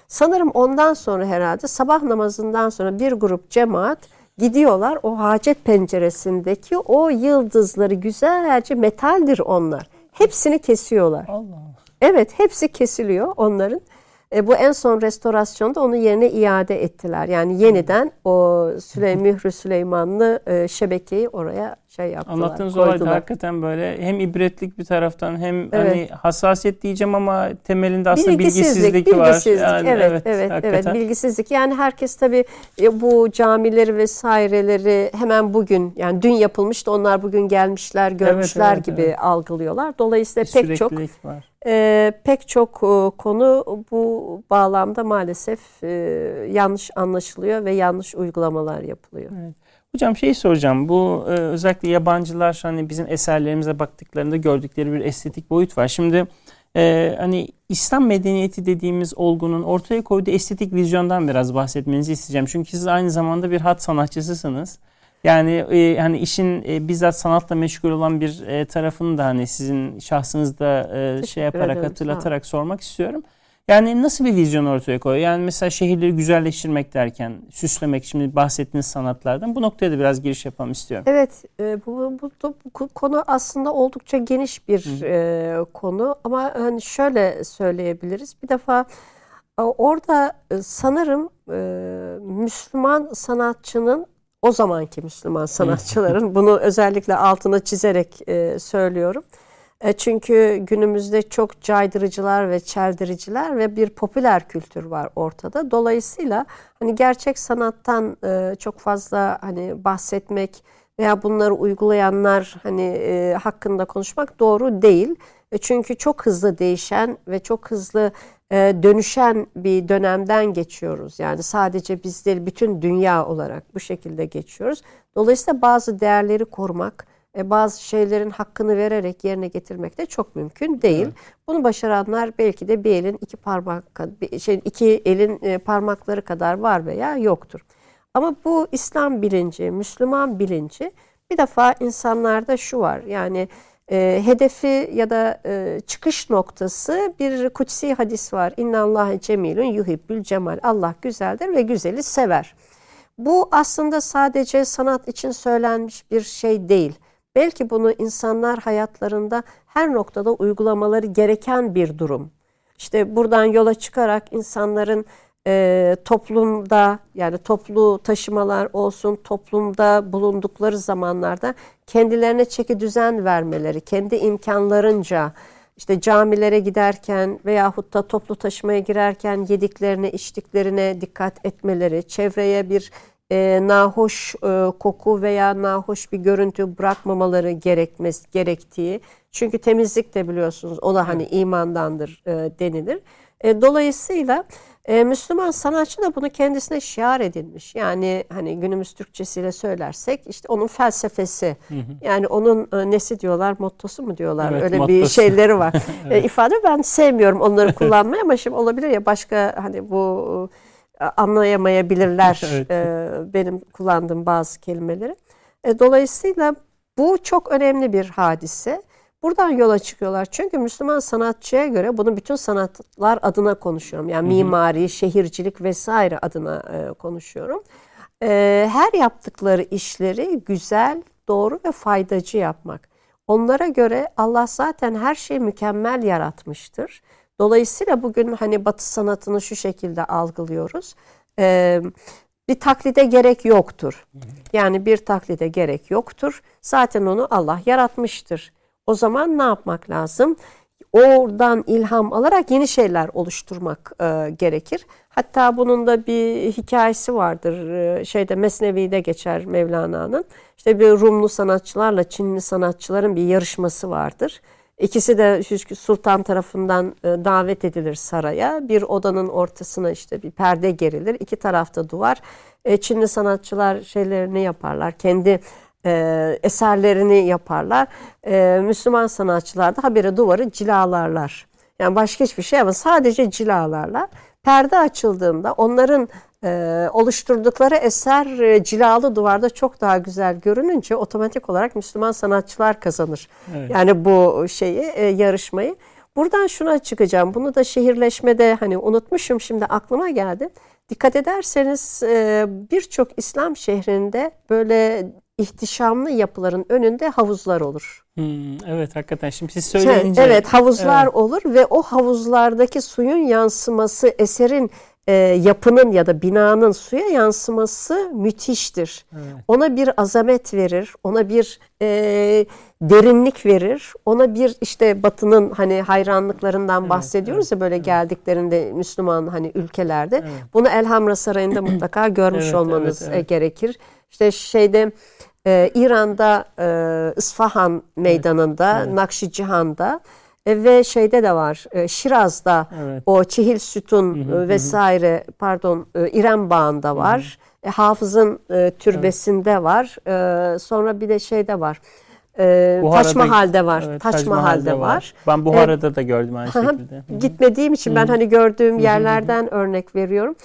Sanırım ondan sonra herhalde sabah namazından sonra bir grup cemaat Gidiyorlar o hacet penceresindeki o yıldızları güzelce metaldir onlar. Hepsini kesiyorlar. Allah. Evet hepsi kesiliyor onların. E, bu en son restorasyonda onu yerine iade ettiler. Yani yeniden o Süley Mührü Süleymanlı e, şebekeyi oraya şey yaptılar. Anlattığınız olay hakikaten böyle hem ibretlik bir taraftan hem evet. hani hassasiyet diyeceğim ama temelinde aslında bilgisizlik, bilgisizlik var. Bilgisizlik, yani, evet, evet, evet, evet, bilgisizlik. Yani herkes tabii e, bu camileri vesaireleri hemen bugün yani dün yapılmıştı onlar bugün gelmişler, görmüşler evet, evet, gibi evet. algılıyorlar. Dolayısıyla bir pek çok var. E, pek çok e, konu bu bağlamda maalesef e, yanlış anlaşılıyor ve yanlış uygulamalar yapılıyor. Evet. Hocam şey soracağım. Bu e, özellikle yabancılar hani bizim eserlerimize baktıklarında gördükleri bir estetik boyut var. Şimdi e, hani İslam medeniyeti dediğimiz olgunun ortaya koyduğu estetik vizyondan biraz bahsetmenizi isteyeceğim. Çünkü siz aynı zamanda bir hat sanatçısısınız. Yani e, hani işin e, bizzat sanatla meşgul olan bir e, tarafını da hani sizin şahsınızda e, şey yaparak ederim, hatırlatarak sormak istiyorum. Yani nasıl bir vizyon ortaya koyuyor? Yani mesela şehirleri güzelleştirmek derken, süslemek, şimdi bahsettiğiniz sanatlardan bu noktaya da biraz giriş yapalım istiyorum. Evet, e, bu, bu, bu, bu konu aslında oldukça geniş bir e, konu ama hani şöyle söyleyebiliriz. Bir defa orada e, sanırım e, Müslüman sanatçının o zamanki Müslüman sanatçıların bunu özellikle altına çizerek e, söylüyorum e, çünkü günümüzde çok caydırıcılar ve çeldiriciler ve bir popüler kültür var ortada. Dolayısıyla hani gerçek sanattan e, çok fazla hani bahsetmek veya bunları uygulayanlar hani e, hakkında konuşmak doğru değil. Çünkü çok hızlı değişen ve çok hızlı dönüşen bir dönemden geçiyoruz. Yani sadece biz değil bütün dünya olarak bu şekilde geçiyoruz. Dolayısıyla bazı değerleri korumak, e, bazı şeylerin hakkını vererek yerine getirmek de çok mümkün değil. Evet. Bunu başaranlar belki de bir elin iki parmak şey iki elin e, parmakları kadar var veya yoktur. Ama bu İslam bilinci, Müslüman bilinci bir defa insanlarda şu var. Yani e, hedefi ya da e, çıkış noktası bir kutsi hadis var. İnna Allahe cemilun yuhibbül cemal. Allah güzeldir ve güzeli sever. Bu aslında sadece sanat için söylenmiş bir şey değil. Belki bunu insanlar hayatlarında her noktada uygulamaları gereken bir durum. İşte buradan yola çıkarak insanların e, toplumda yani toplu taşımalar olsun toplumda bulundukları zamanlarda kendilerine çeki düzen vermeleri, kendi imkanlarınca işte camilere giderken veyahut da toplu taşımaya girerken yediklerine, içtiklerine dikkat etmeleri, çevreye bir e, nahoş e, koku veya nahoş bir görüntü bırakmamaları gerekmez gerektiği. Çünkü temizlik de biliyorsunuz o da hani imandandır e, denilir. E, dolayısıyla e, Müslüman sanatçı da bunu kendisine şiar edinmiş. Yani hani günümüz Türkçesiyle söylersek işte onun felsefesi. Hı hı. Yani onun e, nesi diyorlar, mottosu mu diyorlar? Evet, Öyle mottosu. bir şeyleri var. evet. e, ifade ben sevmiyorum onları kullanmayı ama şimdi olabilir ya başka hani bu e, anlayamayabilirler evet. e, benim kullandığım bazı kelimeleri. E, dolayısıyla bu çok önemli bir hadise. Buradan yola çıkıyorlar. Çünkü Müslüman sanatçıya göre bunu bütün sanatlar adına konuşuyorum. Yani mimari, şehircilik vesaire adına e, konuşuyorum. E, her yaptıkları işleri güzel, doğru ve faydacı yapmak. Onlara göre Allah zaten her şeyi mükemmel yaratmıştır. Dolayısıyla bugün hani Batı sanatını şu şekilde algılıyoruz. E, bir taklide gerek yoktur. Yani bir taklide gerek yoktur. Zaten onu Allah yaratmıştır. O zaman ne yapmak lazım? Oradan ilham alarak yeni şeyler oluşturmak e, gerekir. Hatta bunun da bir hikayesi vardır. E, şeyde Mesnevi'de geçer Mevlana'nın. İşte bir Rumlu sanatçılarla Çinli sanatçıların bir yarışması vardır. İkisi de Sultan tarafından e, davet edilir saraya. Bir odanın ortasına işte bir perde gerilir. İki tarafta duvar. E, Çinli sanatçılar şeylerini yaparlar. Kendi e, eserlerini yaparlar. E, Müslüman sanatçılar da habire duvarı cilalarlar. Yani başka hiçbir şey ama sadece cilalarlar. Perde açıldığında onların e, oluşturdukları eser e, cilalı duvarda çok daha güzel görününce otomatik olarak Müslüman sanatçılar kazanır. Evet. Yani bu şeyi e, yarışmayı. Buradan şuna çıkacağım. Bunu da şehirleşmede hani unutmuşum şimdi aklıma geldi. Dikkat ederseniz e, birçok İslam şehrinde böyle ihtişamlı yapıların önünde havuzlar olur. Hmm, evet hakikaten şimdi siz söyleyince. Evet havuzlar evet. olur ve o havuzlardaki suyun yansıması eserin e, yapının ya da binanın suya yansıması müthiştir. Evet. Ona bir azamet verir, ona bir e, derinlik verir, ona bir işte Batı'nın hani hayranlıklarından evet, bahsediyoruz evet, ya böyle evet. geldiklerinde Müslüman hani ülkelerde. Evet. Bunu Elhamra Sarayı'nda mutlaka görmüş evet, olmanız evet, evet. gerekir. İşte şeyde e, İran'da e, İsfahan meydanında, evet, evet. Cihan'da e, ve şeyde de var e, Şiraz'da evet. o Çihil Sütun hı hı, vesaire hı. pardon e, İrem Bağı'nda var. Hı hı. E, Hafız'ın e, türbesinde evet. var. E, sonra bir de şeyde var. E, Taç Mahal'de var. Evet, Taç, Taç Mahal'de var. var. Ben Buhara'da e, da gördüm aynı şekilde. Gitmediğim için ben hani gördüğüm yerlerden örnek veriyorum.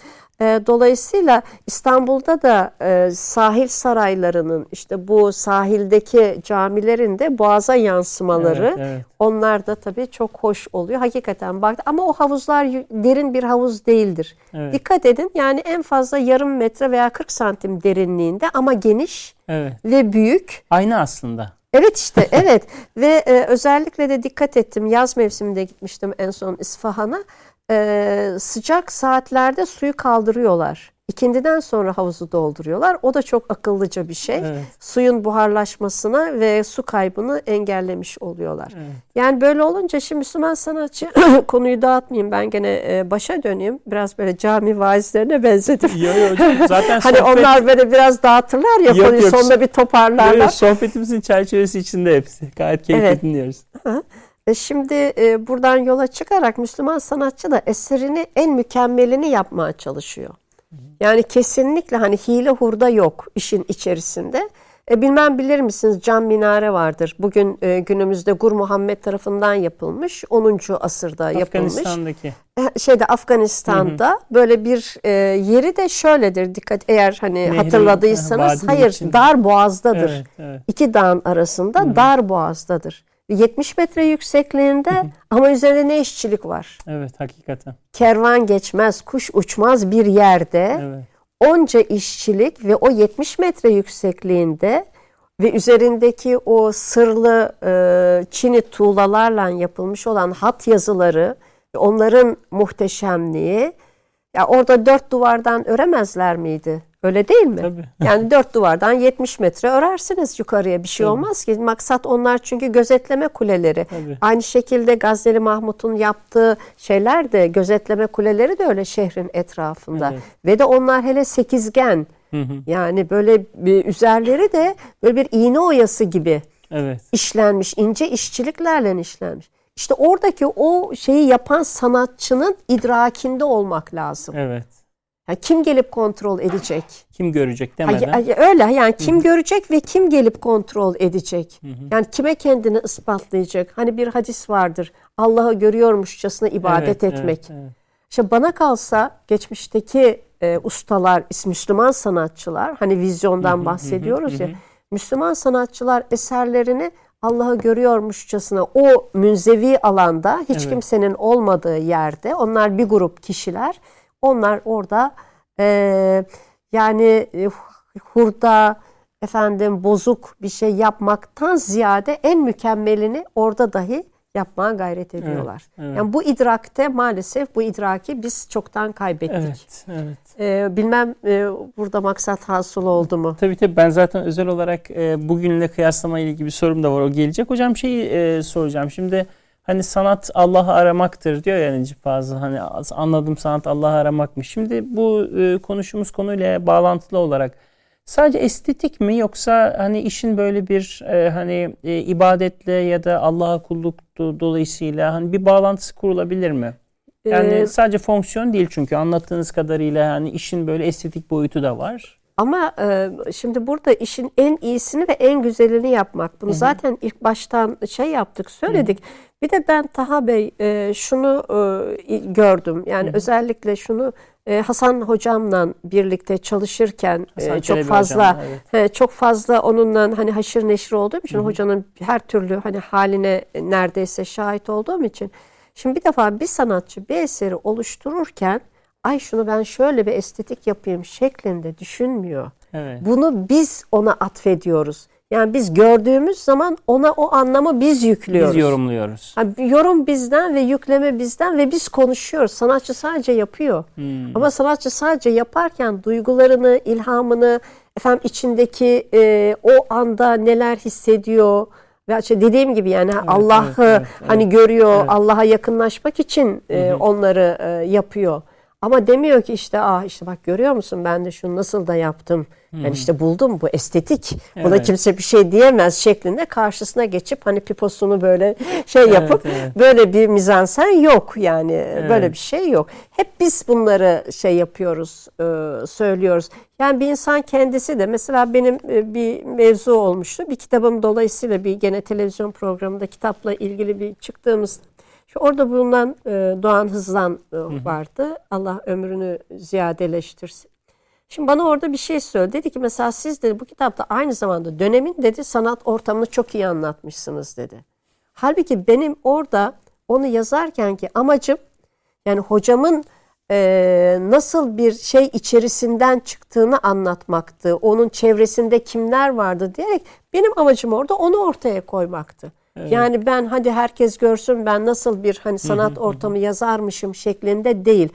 E, dolayısıyla İstanbul'da da e, sahil saraylarının işte bu sahildeki camilerin de boğaza yansımaları evet, evet. onlar da tabii çok hoş oluyor. Hakikaten bak ama o havuzlar derin bir havuz değildir. Evet. Dikkat edin yani en fazla yarım metre veya 40 santim derinliğinde ama geniş evet. ve büyük. Aynı aslında. Evet işte evet ve e, özellikle de dikkat ettim yaz mevsiminde gitmiştim en son İsfahan'a e, sıcak saatlerde suyu kaldırıyorlar. İkindiden sonra havuzu dolduruyorlar. O da çok akıllıca bir şey. Evet. Suyun buharlaşmasına ve su kaybını engellemiş oluyorlar. Evet. Yani böyle olunca şimdi Müslüman sanatçı konuyu dağıtmayayım ben gene başa döneyim. Biraz böyle cami vaizlerine benzedim. Yok yok hocam zaten Hani sohbet... onlar böyle biraz dağıtırlar ya yok, konuyu yok, sonunda bir toparlarlar. Yok, yok, sohbetimizin çerçevesi içinde hepsi. Gayet keyifli evet. dinliyoruz. E, şimdi e, buradan yola çıkarak Müslüman sanatçı da eserini en mükemmelini yapmaya çalışıyor. Yani kesinlikle hani hile hurda yok işin içerisinde. E, bilmem bilir misiniz cam minare vardır. Bugün e, günümüzde Gur Muhammed tarafından yapılmış. 10. asırda yapılmış. Afganistan'daki. E, şeyde Afganistan'da hı hı. böyle bir e, yeri de şöyledir. Dikkat eğer hani Nehri, hatırladıysanız hayır içinde. dar boğazdadır. Evet, evet. İki dağın arasında hı hı. dar boğazdadır. 70 metre yüksekliğinde ama üzerinde ne işçilik var? Evet hakikaten. Kervan geçmez, kuş uçmaz bir yerde. Evet onca işçilik ve o 70 metre yüksekliğinde ve üzerindeki o sırlı e, çini tuğlalarla yapılmış olan hat yazıları onların muhteşemliği ya orada dört duvardan öremezler miydi? Öyle değil mi? Tabii. Yani dört duvardan 70 metre örersiniz yukarıya bir şey Tabii. olmaz ki. Maksat onlar çünkü gözetleme kuleleri. Tabii. Aynı şekilde Gazeli Mahmut'un yaptığı şeyler de gözetleme kuleleri de öyle şehrin etrafında. Evet. Ve de onlar hele sekizgen. Hı hı. Yani böyle bir, üzerleri de böyle bir iğne oyası gibi evet. işlenmiş, ince işçiliklerle işlenmiş. İşte oradaki o şeyi yapan sanatçının idrakinde olmak lazım. Evet. Yani kim gelip kontrol edecek? Kim görecek demeden. Hayır, öyle yani kim Hı-hı. görecek ve kim gelip kontrol edecek? Hı-hı. Yani kime kendini ispatlayacak? Hani bir hadis vardır. Allah'ı görüyormuşçasına ibadet evet, etmek. Evet, evet. İşte bana kalsa geçmişteki e, ustalar, Müslüman sanatçılar, hani vizyondan Hı-hı, bahsediyoruz hı-hı, ya. Müslüman sanatçılar eserlerini Allah'ı görüyormuşçasına o münzevi alanda hiç evet. kimsenin olmadığı yerde onlar bir grup kişiler onlar orada e, yani e, hurda efendim bozuk bir şey yapmaktan ziyade en mükemmelini orada dahi yapmaya gayret ediyorlar. Evet, evet. Yani bu idrakte maalesef bu idraki biz çoktan kaybettik. Evet, evet. Ee, bilmem e, burada maksat hasıl oldu mu? Tabii tabii ben zaten özel olarak e, bugünle kıyaslama ilgili bir sorum da var o gelecek. Hocam şeyi e, soracağım şimdi hani sanat Allah'ı aramaktır diyor ya Necip Fazıl. Hani anladım sanat Allah'ı aramakmış. Şimdi bu e, konuştuğumuz konuyla bağlantılı olarak sadece estetik mi yoksa hani işin böyle bir e, hani e, ibadetle ya da Allah'a kulluk dolayısıyla hani bir bağlantısı kurulabilir mi? Yani ee, sadece fonksiyon değil çünkü anlattığınız kadarıyla hani işin böyle estetik boyutu da var. Ama e, şimdi burada işin en iyisini ve en güzelini yapmak. Bunu Hı-hı. zaten ilk baştan şey yaptık, söyledik. Hı-hı. Bir de ben Taha Bey e, şunu e, gördüm. Yani Hı-hı. özellikle şunu e, Hasan hocamla birlikte çalışırken e, çok fazla hocam, evet. he, çok fazla onunla hani haşır neşir olduğum için Hı-hı. hocanın her türlü hani haline neredeyse şahit olduğum için şimdi bir defa bir sanatçı bir eseri oluştururken ay şunu ben şöyle bir estetik yapayım şeklinde düşünmüyor. Evet. Bunu biz ona atfediyoruz. Yani biz gördüğümüz zaman ona o anlamı biz yüklüyoruz. Biz yorumluyoruz. Yani yorum bizden ve yükleme bizden ve biz konuşuyoruz. Sanatçı sadece yapıyor. Hmm. Ama sanatçı sadece yaparken duygularını, ilhamını, efendim içindeki e, o anda neler hissediyor, ve işte dediğim gibi yani evet, Allah'ı evet, evet, hani evet, görüyor, evet. Allah'a yakınlaşmak için e, onları e, yapıyor. Ama demiyor ki işte ah işte bak görüyor musun ben de şunu nasıl da yaptım. Hmm. Yani işte buldum bu estetik. Evet. Buna kimse bir şey diyemez şeklinde karşısına geçip hani piposunu böyle şey yapıp evet, evet. böyle bir mizansen yok yani evet. böyle bir şey yok. Hep biz bunları şey yapıyoruz, e, söylüyoruz. Yani bir insan kendisi de mesela benim e, bir mevzu olmuştu. Bir kitabım dolayısıyla bir gene televizyon programında kitapla ilgili bir çıktığımız orada bulunan e, Doğan Hızlan e, vardı. Allah ömrünü ziyadeleştirsin. Şimdi bana orada bir şey söyledi. Dedi ki mesela siz dedi bu kitapta aynı zamanda dönemin dedi sanat ortamını çok iyi anlatmışsınız dedi. Halbuki benim orada onu yazarken ki amacım yani hocamın e, nasıl bir şey içerisinden çıktığını anlatmaktı. Onun çevresinde kimler vardı diyerek benim amacım orada onu ortaya koymaktı. Evet. Yani ben hadi herkes görsün ben nasıl bir hani sanat ortamı yazarmışım şeklinde değil.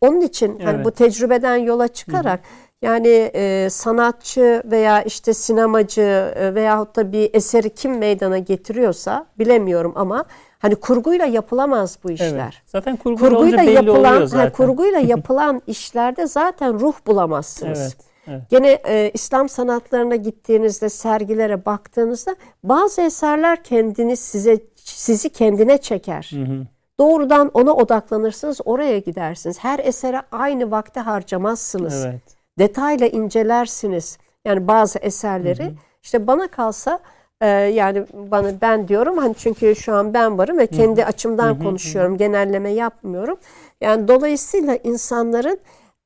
Onun için hani evet. hani bu tecrübeden yola çıkarak yani e, sanatçı veya işte sinemacı e, veyahut da bir eseri kim meydana getiriyorsa bilemiyorum ama hani kurguyla yapılamaz bu işler. Evet. Zaten kurguyla, kurguyla belli yapılan zaten. Yani kurguyla yapılan işlerde zaten ruh bulamazsınız. Evet. Evet. Gene e, İslam sanatlarına gittiğinizde sergilere baktığınızda bazı eserler kendini size sizi kendine çeker. Hı hı. Doğrudan ona odaklanırsınız, oraya gidersiniz. Her esere aynı vakti harcamazsınız. Evet. Detayla incelersiniz. Yani bazı eserleri hı hı. İşte bana kalsa e, yani bana ben diyorum hani çünkü şu an ben varım ve kendi açımdan konuşuyorum. Genelleme yapmıyorum. Yani dolayısıyla insanların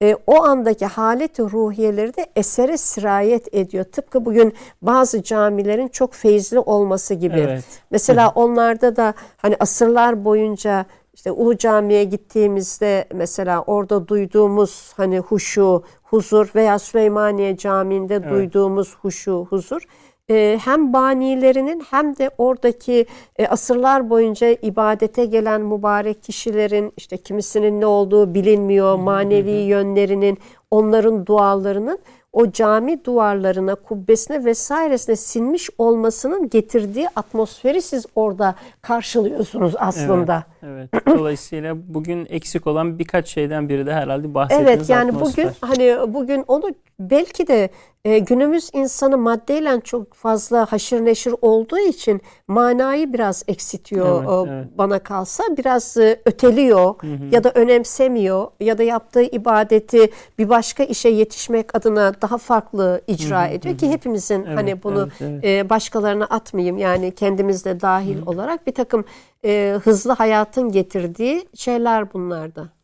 e, o andaki haleti ruhiyeleri de esere sirayet ediyor. Tıpkı bugün bazı camilerin çok feyizli olması gibi. Evet. Mesela onlarda da hani asırlar boyunca işte Ulu Cami'ye gittiğimizde mesela orada duyduğumuz hani huşu, huzur veya Süleymaniye Camii'nde evet. duyduğumuz huşu, huzur e, hem banilerinin hem de oradaki e, asırlar boyunca ibadete gelen mübarek kişilerin işte kimisinin ne olduğu bilinmiyor, manevi yönlerinin, onların dualarının o cami duvarlarına, kubbesine vesairesine sinmiş olmasının getirdiği atmosferi siz orada karşılıyorsunuz aslında. Evet. evet. Dolayısıyla bugün eksik olan birkaç şeyden biri de herhalde bahsettiğiniz Evet yani atmosfer. bugün hani bugün onu belki de e, günümüz insanı maddeyle çok fazla haşır neşir olduğu için manayı biraz eksitiyor evet, evet. bana kalsa. Biraz e, öteliyor hı hı. ya da önemsemiyor ya da yaptığı ibadeti bir başka işe yetişmek adına daha farklı icra hı hı, ediyor hı. ki hepimizin evet, hani bunu evet, evet. E, başkalarına atmayayım yani kendimizde dahil hı. olarak bir takım e, hızlı hayatın getirdiği şeyler bunlarda.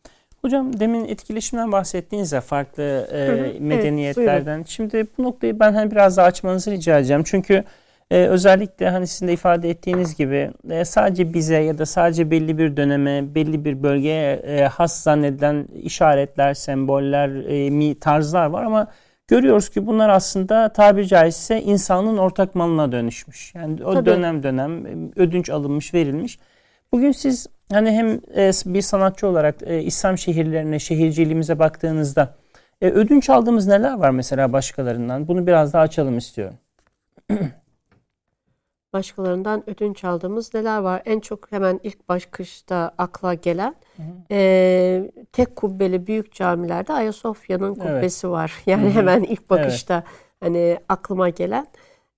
Hocam demin etkileşimden bahsettiğiniz ya farklı e, medeniyetlerden. Evet, Şimdi bu noktayı ben hani biraz daha açmanızı rica edeceğim. Çünkü e, özellikle hani sizin de ifade ettiğiniz gibi e, sadece bize ya da sadece belli bir döneme, belli bir bölgeye e, has zannedilen işaretler, semboller, e, mi, tarzlar var ama görüyoruz ki bunlar aslında tabiri caizse insanın ortak malına dönüşmüş. Yani o Tabii. dönem dönem ödünç alınmış, verilmiş. Bugün siz hani hem e, bir sanatçı olarak e, İslam şehirlerine, şehirciliğimize baktığınızda e, ödünç aldığımız neler var mesela başkalarından? Bunu biraz daha açalım istiyorum. Başkalarından ödünç aldığımız neler var? En çok hemen ilk bakışta akla gelen e, tek kubbeli büyük camilerde Ayasofya'nın kubbesi evet. var. Yani hı hı. hemen ilk bakışta evet. hani aklıma gelen.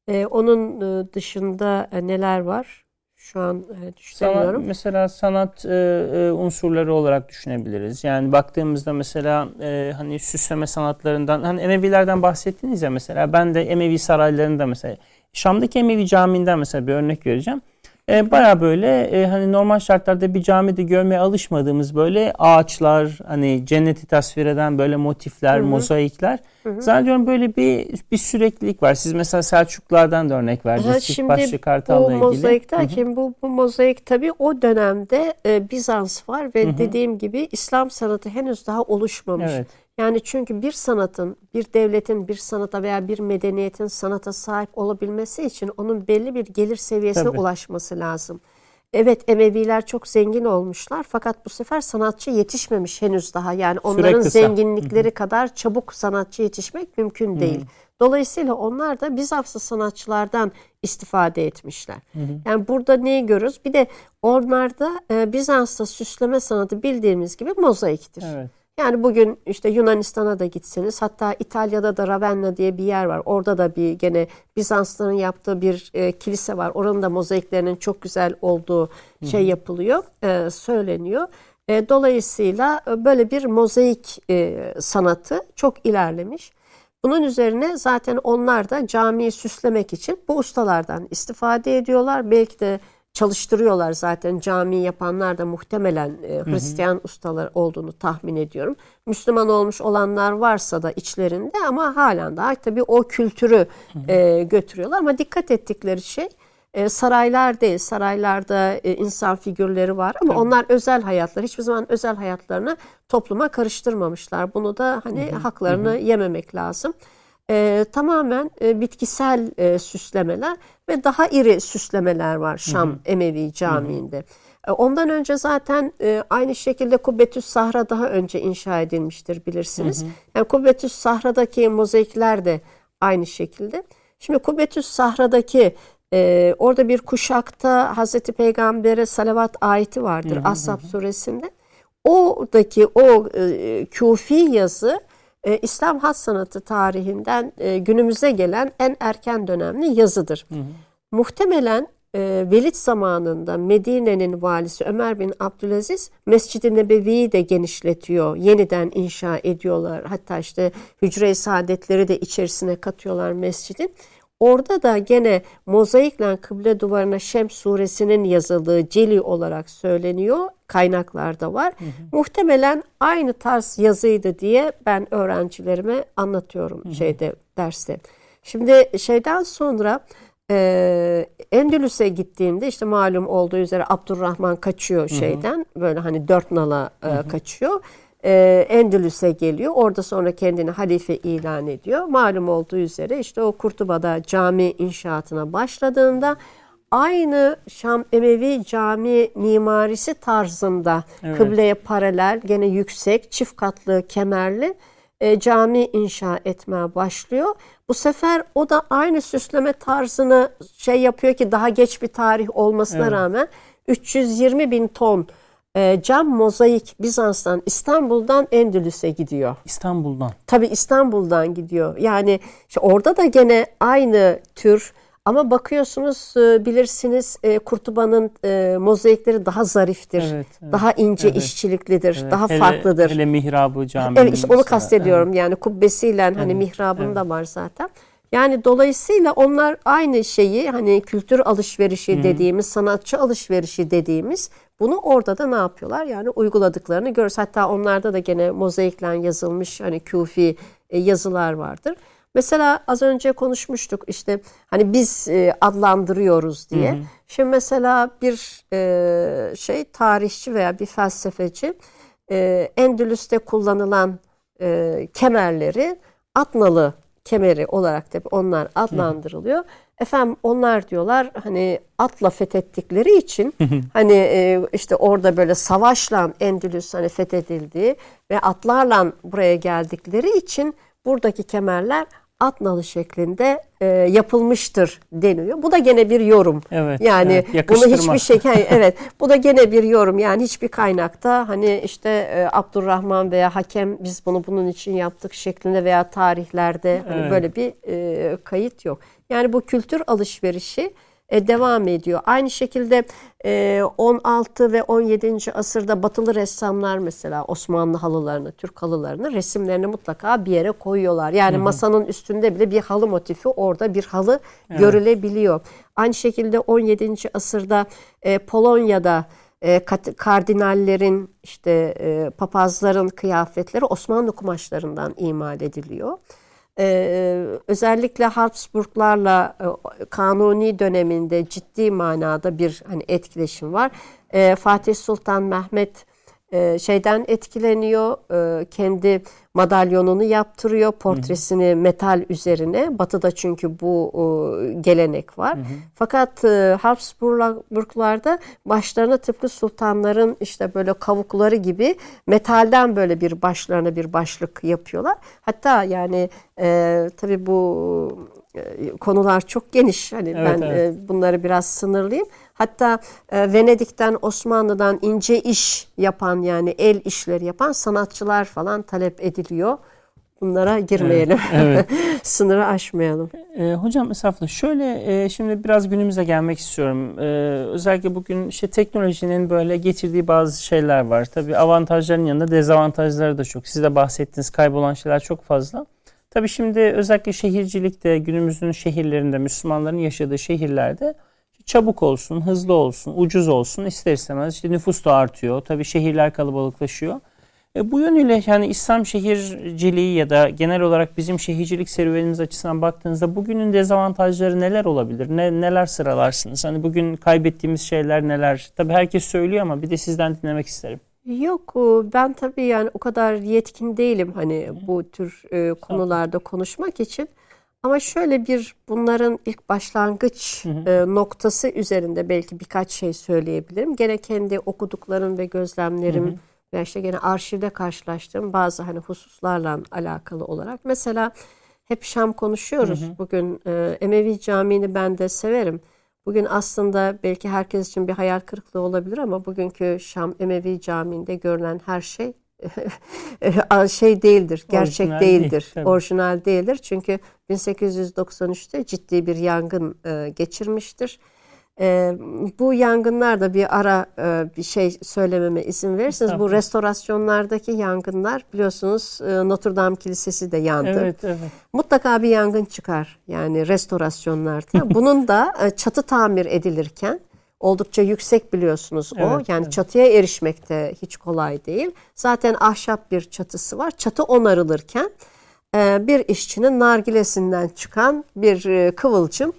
E, onun dışında neler var? Şu an e, düşünemiyorum. Sanat, mesela sanat e, e, unsurları olarak düşünebiliriz. Yani baktığımızda mesela e, hani süsleme sanatlarından hani Emevilerden bahsettiniz ya mesela ben de Emevi saraylarında mesela Şam'daki Emevi Camii'nden mesela bir örnek vereceğim. E, Baya böyle e, hani normal şartlarda bir camide görmeye alışmadığımız böyle ağaçlar, hani cenneti tasvir eden böyle motifler, Hı-hı. mozaikler. Hı-hı. Zannediyorum böyle bir bir süreklilik var. Siz mesela Selçuklulardan da örnek verdiniz. Şimdi Başlı Kartal'la bu mozaik derken bu, bu mozaik tabii o dönemde e, Bizans var ve Hı-hı. dediğim gibi İslam sanatı henüz daha oluşmamış. Evet. Yani çünkü bir sanatın, bir devletin bir sanata veya bir medeniyetin sanata sahip olabilmesi için onun belli bir gelir seviyesine Tabii. ulaşması lazım. Evet Emeviler çok zengin olmuşlar fakat bu sefer sanatçı yetişmemiş henüz daha. Yani onların zenginlikleri kadar çabuk sanatçı yetişmek mümkün değil. Dolayısıyla onlar da Bizanslı sanatçılardan istifade etmişler. Hı hı. Yani burada neyi görürüz? Bir de onlarda e, Bizans'ta süsleme sanatı bildiğimiz gibi mozaiktir. Evet. Yani bugün işte Yunanistan'a da gitseniz hatta İtalya'da da Ravenna diye bir yer var. Orada da bir gene Bizanslıların yaptığı bir e, kilise var. Oranın da mozaiklerinin çok güzel olduğu şey Hı-hı. yapılıyor, e, söyleniyor. E, dolayısıyla e, böyle bir mozaik e, sanatı çok ilerlemiş. Bunun üzerine zaten onlar da camiyi süslemek için bu ustalardan istifade ediyorlar. Belki de çalıştırıyorlar zaten cami yapanlar da muhtemelen e, Hristiyan hı hı. ustalar olduğunu tahmin ediyorum. Müslüman olmuş olanlar varsa da içlerinde ama halen daha tabii o kültürü hı hı. E, götürüyorlar ama dikkat ettikleri şey e, saraylar değil. Saraylarda e, insan figürleri var ama Tabii. onlar özel hayatlar. Hiçbir zaman özel hayatlarını topluma karıştırmamışlar. Bunu da hani hı hı. haklarını hı hı. yememek lazım e, tamamen e, bitkisel e, süslemeler ve daha iri süslemeler var Şam hı hı. Emevi Camii'nde. E, ondan önce zaten e, aynı şekilde Kubbetüs Sahra daha önce inşa edilmiştir bilirsiniz. Hı hı. Yani Kubbetüs Sahra'daki mozaikler de aynı şekilde. Şimdi Kubbetüs Sahra'daki e, orada bir kuşakta Hazreti Peygamber'e salavat ayeti vardır Ashab suresinde. Oradaki o e, küfi yazı e, İslam has sanatı tarihinden e, günümüze gelen en erken dönemli yazıdır. Hı hı. Muhtemelen e, Velid zamanında Medine'nin valisi Ömer bin Abdülaziz Mescid-i Nebevi'yi de genişletiyor. Yeniden inşa ediyorlar. Hatta işte hücre-i saadetleri de içerisine katıyorlar mescidin. Orada da gene mozaikle kıble duvarına Şems suresinin yazıldığı celi olarak söyleniyor. Kaynaklarda var. Hı hı. Muhtemelen aynı tarz yazıydı diye ben öğrencilerime anlatıyorum hı hı. şeyde derste. Şimdi şeyden sonra e, Endülüs'e gittiğinde işte malum olduğu üzere Abdurrahman kaçıyor şeyden. Hı hı. Böyle hani dört nala e, hı hı. kaçıyor e, Endülüs'e geliyor. Orada sonra kendini halife ilan ediyor. Malum olduğu üzere işte o Kurtuba'da cami inşaatına başladığında aynı Şam Emevi cami mimarisi tarzında evet. kıbleye paralel gene yüksek çift katlı kemerli e, cami inşa etmeye başlıyor. Bu sefer o da aynı süsleme tarzını şey yapıyor ki daha geç bir tarih olmasına evet. rağmen 320 bin ton e, cam mozaik Bizans'tan İstanbul'dan Endülüs'e gidiyor. İstanbul'dan. Tabii İstanbul'dan gidiyor. Yani işte orada da gene aynı tür ama bakıyorsunuz e, bilirsiniz e, Kurtuba'nın e, mozaikleri daha zariftir. Evet, evet, daha ince evet. işçiliklidir. Evet. Daha hele, farklıdır. Hele mihrabı caminin. Evet işte onu kastediyorum. Evet. Yani kubbesiyle hani evet. mihrabın evet. da var zaten. Yani dolayısıyla onlar aynı şeyi hani kültür alışverişi Hı. dediğimiz, sanatçı alışverişi dediğimiz bunu orada da ne yapıyorlar? Yani uyguladıklarını görürüz. Hatta onlarda da gene mozaikle yazılmış hani küfi e, yazılar vardır. Mesela az önce konuşmuştuk işte hani biz e, adlandırıyoruz diye. Hı hı. Şimdi mesela bir e, şey tarihçi veya bir felsefeci Endülüs'te kullanılan kemerleri Atnalı kemeri olarak da onlar adlandırılıyor. Hı. Efendim onlar diyorlar hani atla fethettikleri için hani e, işte orada böyle savaşla Endülüs hani fethedildi ve atlarla buraya geldikleri için buradaki kemerler at nalı şeklinde e, yapılmıştır deniyor. Bu da gene bir yorum. Evet. Yani evet, bunu hiçbir şey evet bu da gene bir yorum. Yani hiçbir kaynakta hani işte e, Abdurrahman veya hakem biz bunu bunun için yaptık şeklinde veya tarihlerde hani evet. böyle bir e, kayıt yok. Yani bu kültür alışverişi e, devam ediyor. Aynı şekilde e, 16 ve 17. asırda batılı ressamlar mesela Osmanlı halılarını, Türk halılarını resimlerini mutlaka bir yere koyuyorlar. Yani hı hı. masanın üstünde bile bir halı motifi orada bir halı evet. görülebiliyor. Aynı şekilde 17. asırda e, Polonya'da e, kardinallerin işte e, papazların kıyafetleri Osmanlı kumaşlarından imal ediliyor. Ee, özellikle Habsburglarla e, kanuni döneminde ciddi manada bir hani etkileşim var. Ee, Fatih Sultan Mehmet e, şeyden etkileniyor. E, kendi madalyonunu yaptırıyor. Portresini hı hı. metal üzerine. Batı'da çünkü bu e, gelenek var. Hı hı. Fakat e, Habsburglarda başlarına tıpkı sultanların işte böyle kavukları gibi metalden böyle bir başlarına bir başlık yapıyorlar. Hatta yani e, tabii bu konular çok geniş. Hani evet, ben evet. Bunları biraz sınırlayayım. Hatta e, Venedik'ten Osmanlı'dan ince iş yapan yani el işleri yapan sanatçılar falan talep ediliyor. Bunlara girmeyelim. Evet, evet. Sınırı aşmayalım. E, hocam mesela şöyle e, şimdi biraz günümüze gelmek istiyorum. E, özellikle bugün işte teknolojinin böyle getirdiği bazı şeyler var. Tabii avantajların yanında dezavantajları da çok. Siz de bahsettiğiniz kaybolan şeyler çok fazla. Tabii şimdi özellikle şehircilikte günümüzün şehirlerinde Müslümanların yaşadığı şehirlerde çabuk olsun, hızlı olsun, ucuz olsun ister istemez işte nüfus da artıyor. Tabii şehirler kalabalıklaşıyor. E, bu yönüyle yani İslam şehirciliği ya da genel olarak bizim şehircilik serüvenimiz açısından baktığınızda bugünün dezavantajları neler olabilir? Ne, neler sıralarsınız? Hani bugün kaybettiğimiz şeyler neler? Tabii herkes söylüyor ama bir de sizden dinlemek isterim. Yok ben tabii yani o kadar yetkin değilim hani bu tür e, konularda konuşmak için. Ama şöyle bir bunların ilk başlangıç hı hı. E, noktası üzerinde belki birkaç şey söyleyebilirim. Gene kendi okuduklarım ve gözlemlerim hı hı. ve işte gene arşivde karşılaştığım bazı hani hususlarla alakalı olarak. Mesela hep Şam konuşuyoruz. Hı hı. Bugün e, Emevi Camii'ni ben de severim. Bugün aslında belki herkes için bir hayal kırıklığı olabilir ama bugünkü Şam Emevi Camii'nde görülen her şey şey değildir, gerçek orijinal değildir, değil, orijinal değildir. Çünkü 1893'te ciddi bir yangın e, geçirmiştir. E, bu yangınlar bir ara e, bir şey söylememe izin verirseniz bu restorasyonlardaki yangınlar biliyorsunuz e, Notre Dame Kilisesi de yandı. Evet, evet. Mutlaka bir yangın çıkar yani restorasyonlarda. Bunun da e, çatı tamir edilirken oldukça yüksek biliyorsunuz o. Evet, yani evet. çatıya erişmek de hiç kolay değil. Zaten ahşap bir çatısı var. Çatı onarılırken e, bir işçinin nargilesinden çıkan bir e, kıvılcım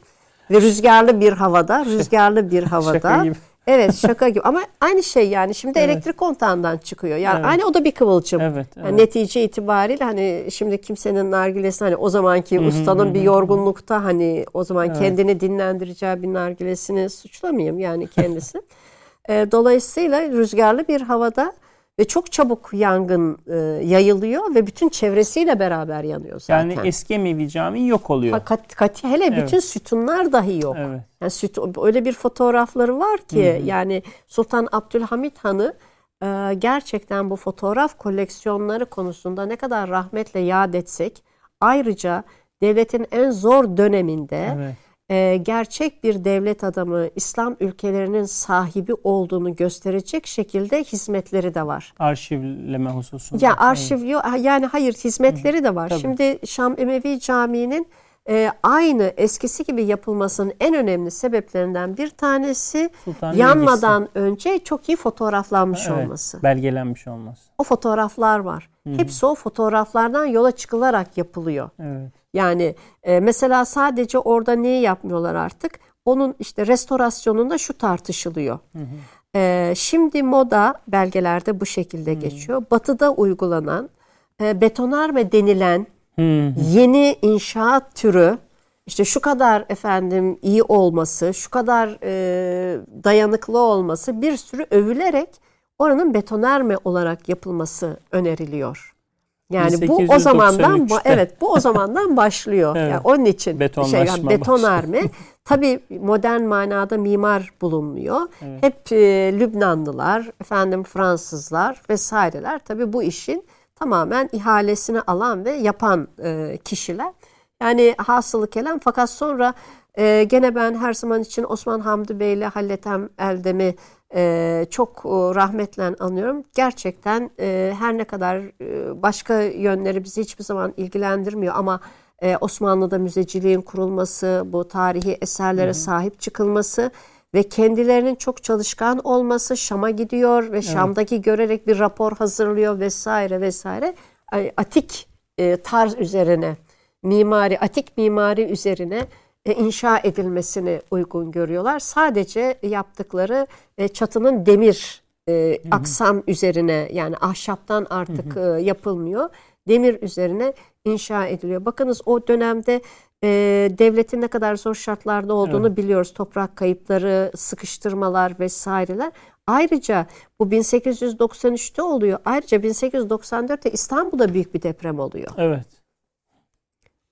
ve rüzgarlı bir havada, rüzgarlı bir havada. Evet şaka gibi ama aynı şey yani şimdi evet. elektrik kontağından çıkıyor. Yani evet. aynı o da bir kıvılcım. Evet, evet. Yani netice itibariyle hani şimdi kimsenin nargilesi hani o zamanki ustanın bir yorgunlukta hani o zaman evet. kendini dinlendireceği bir nargilesini suçlamayayım yani kendisi. Dolayısıyla rüzgarlı bir havada ve çok çabuk yangın e, yayılıyor ve bütün çevresiyle beraber yanıyor zaten. Yani eski Emevi Camii yok oluyor. Ha, kat, kat, hele evet. bütün sütunlar dahi yok. Evet. Yani süt, öyle bir fotoğrafları var ki Hı-hı. yani Sultan Abdülhamit Han'ı e, gerçekten bu fotoğraf koleksiyonları konusunda ne kadar rahmetle yad etsek ayrıca devletin en zor döneminde evet e, gerçek bir devlet adamı, İslam ülkelerinin sahibi olduğunu gösterecek şekilde hizmetleri de var. Arşivleme hususunda. Ya arşiv evet. yani hayır hizmetleri de var. Tabii. Şimdi Şam Emevi Camii'nin e, aynı eskisi gibi yapılmasının en önemli sebeplerinden bir tanesi Sultan yanmadan Bilgisi. önce çok iyi fotoğraflanmış evet, olması. Belgelenmiş olması. O fotoğraflar var. Hı-hı. Hepsi o fotoğraflardan yola çıkılarak yapılıyor. Evet. Yani e, mesela sadece orada neyi yapmıyorlar artık? Onun işte restorasyonunda şu tartışılıyor. Hı hı. E, şimdi moda belgelerde bu şekilde hı. geçiyor. Batı'da uygulanan e, betonarme denilen hı hı. yeni inşaat türü işte şu kadar efendim iyi olması, şu kadar e, dayanıklı olması bir sürü övülerek oranın betonarme olarak yapılması öneriliyor. Yani bu o zamandan evet bu o zamandan başlıyor. evet. Yani onun için şey yani betonarme tabi modern manada mimar bulunmuyor. Evet. Hep e, Lübnanlılar, efendim Fransızlar vesaireler tabi bu işin tamamen ihalesini alan ve yapan e, kişiler. Yani hasılı kelam fakat sonra e, gene ben her zaman için Osman Hamdi Bey ile Halletem Eldem'i e, çok e, rahmetle anıyorum. Gerçekten e, her ne kadar e, başka yönleri bizi hiçbir zaman ilgilendirmiyor ama e, Osmanlı'da müzeciliğin kurulması, bu tarihi eserlere hı hı. sahip çıkılması ve kendilerinin çok çalışkan olması, Şam'a gidiyor ve. Şam'daki görerek bir rapor hazırlıyor vesaire vesaire. Atik e, tarz üzerine, mimari, atik mimari üzerine inşa edilmesini uygun görüyorlar. Sadece yaptıkları e, çatının demir e, aksam üzerine yani ahşaptan artık yapılmıyor. Demir üzerine inşa ediliyor. Bakınız o dönemde e, devletin ne kadar zor şartlarda olduğunu evet. biliyoruz. Toprak kayıpları, sıkıştırmalar vesaireler. Ayrıca bu 1893'te oluyor. Ayrıca 1894'te İstanbul'da büyük bir deprem oluyor. Evet.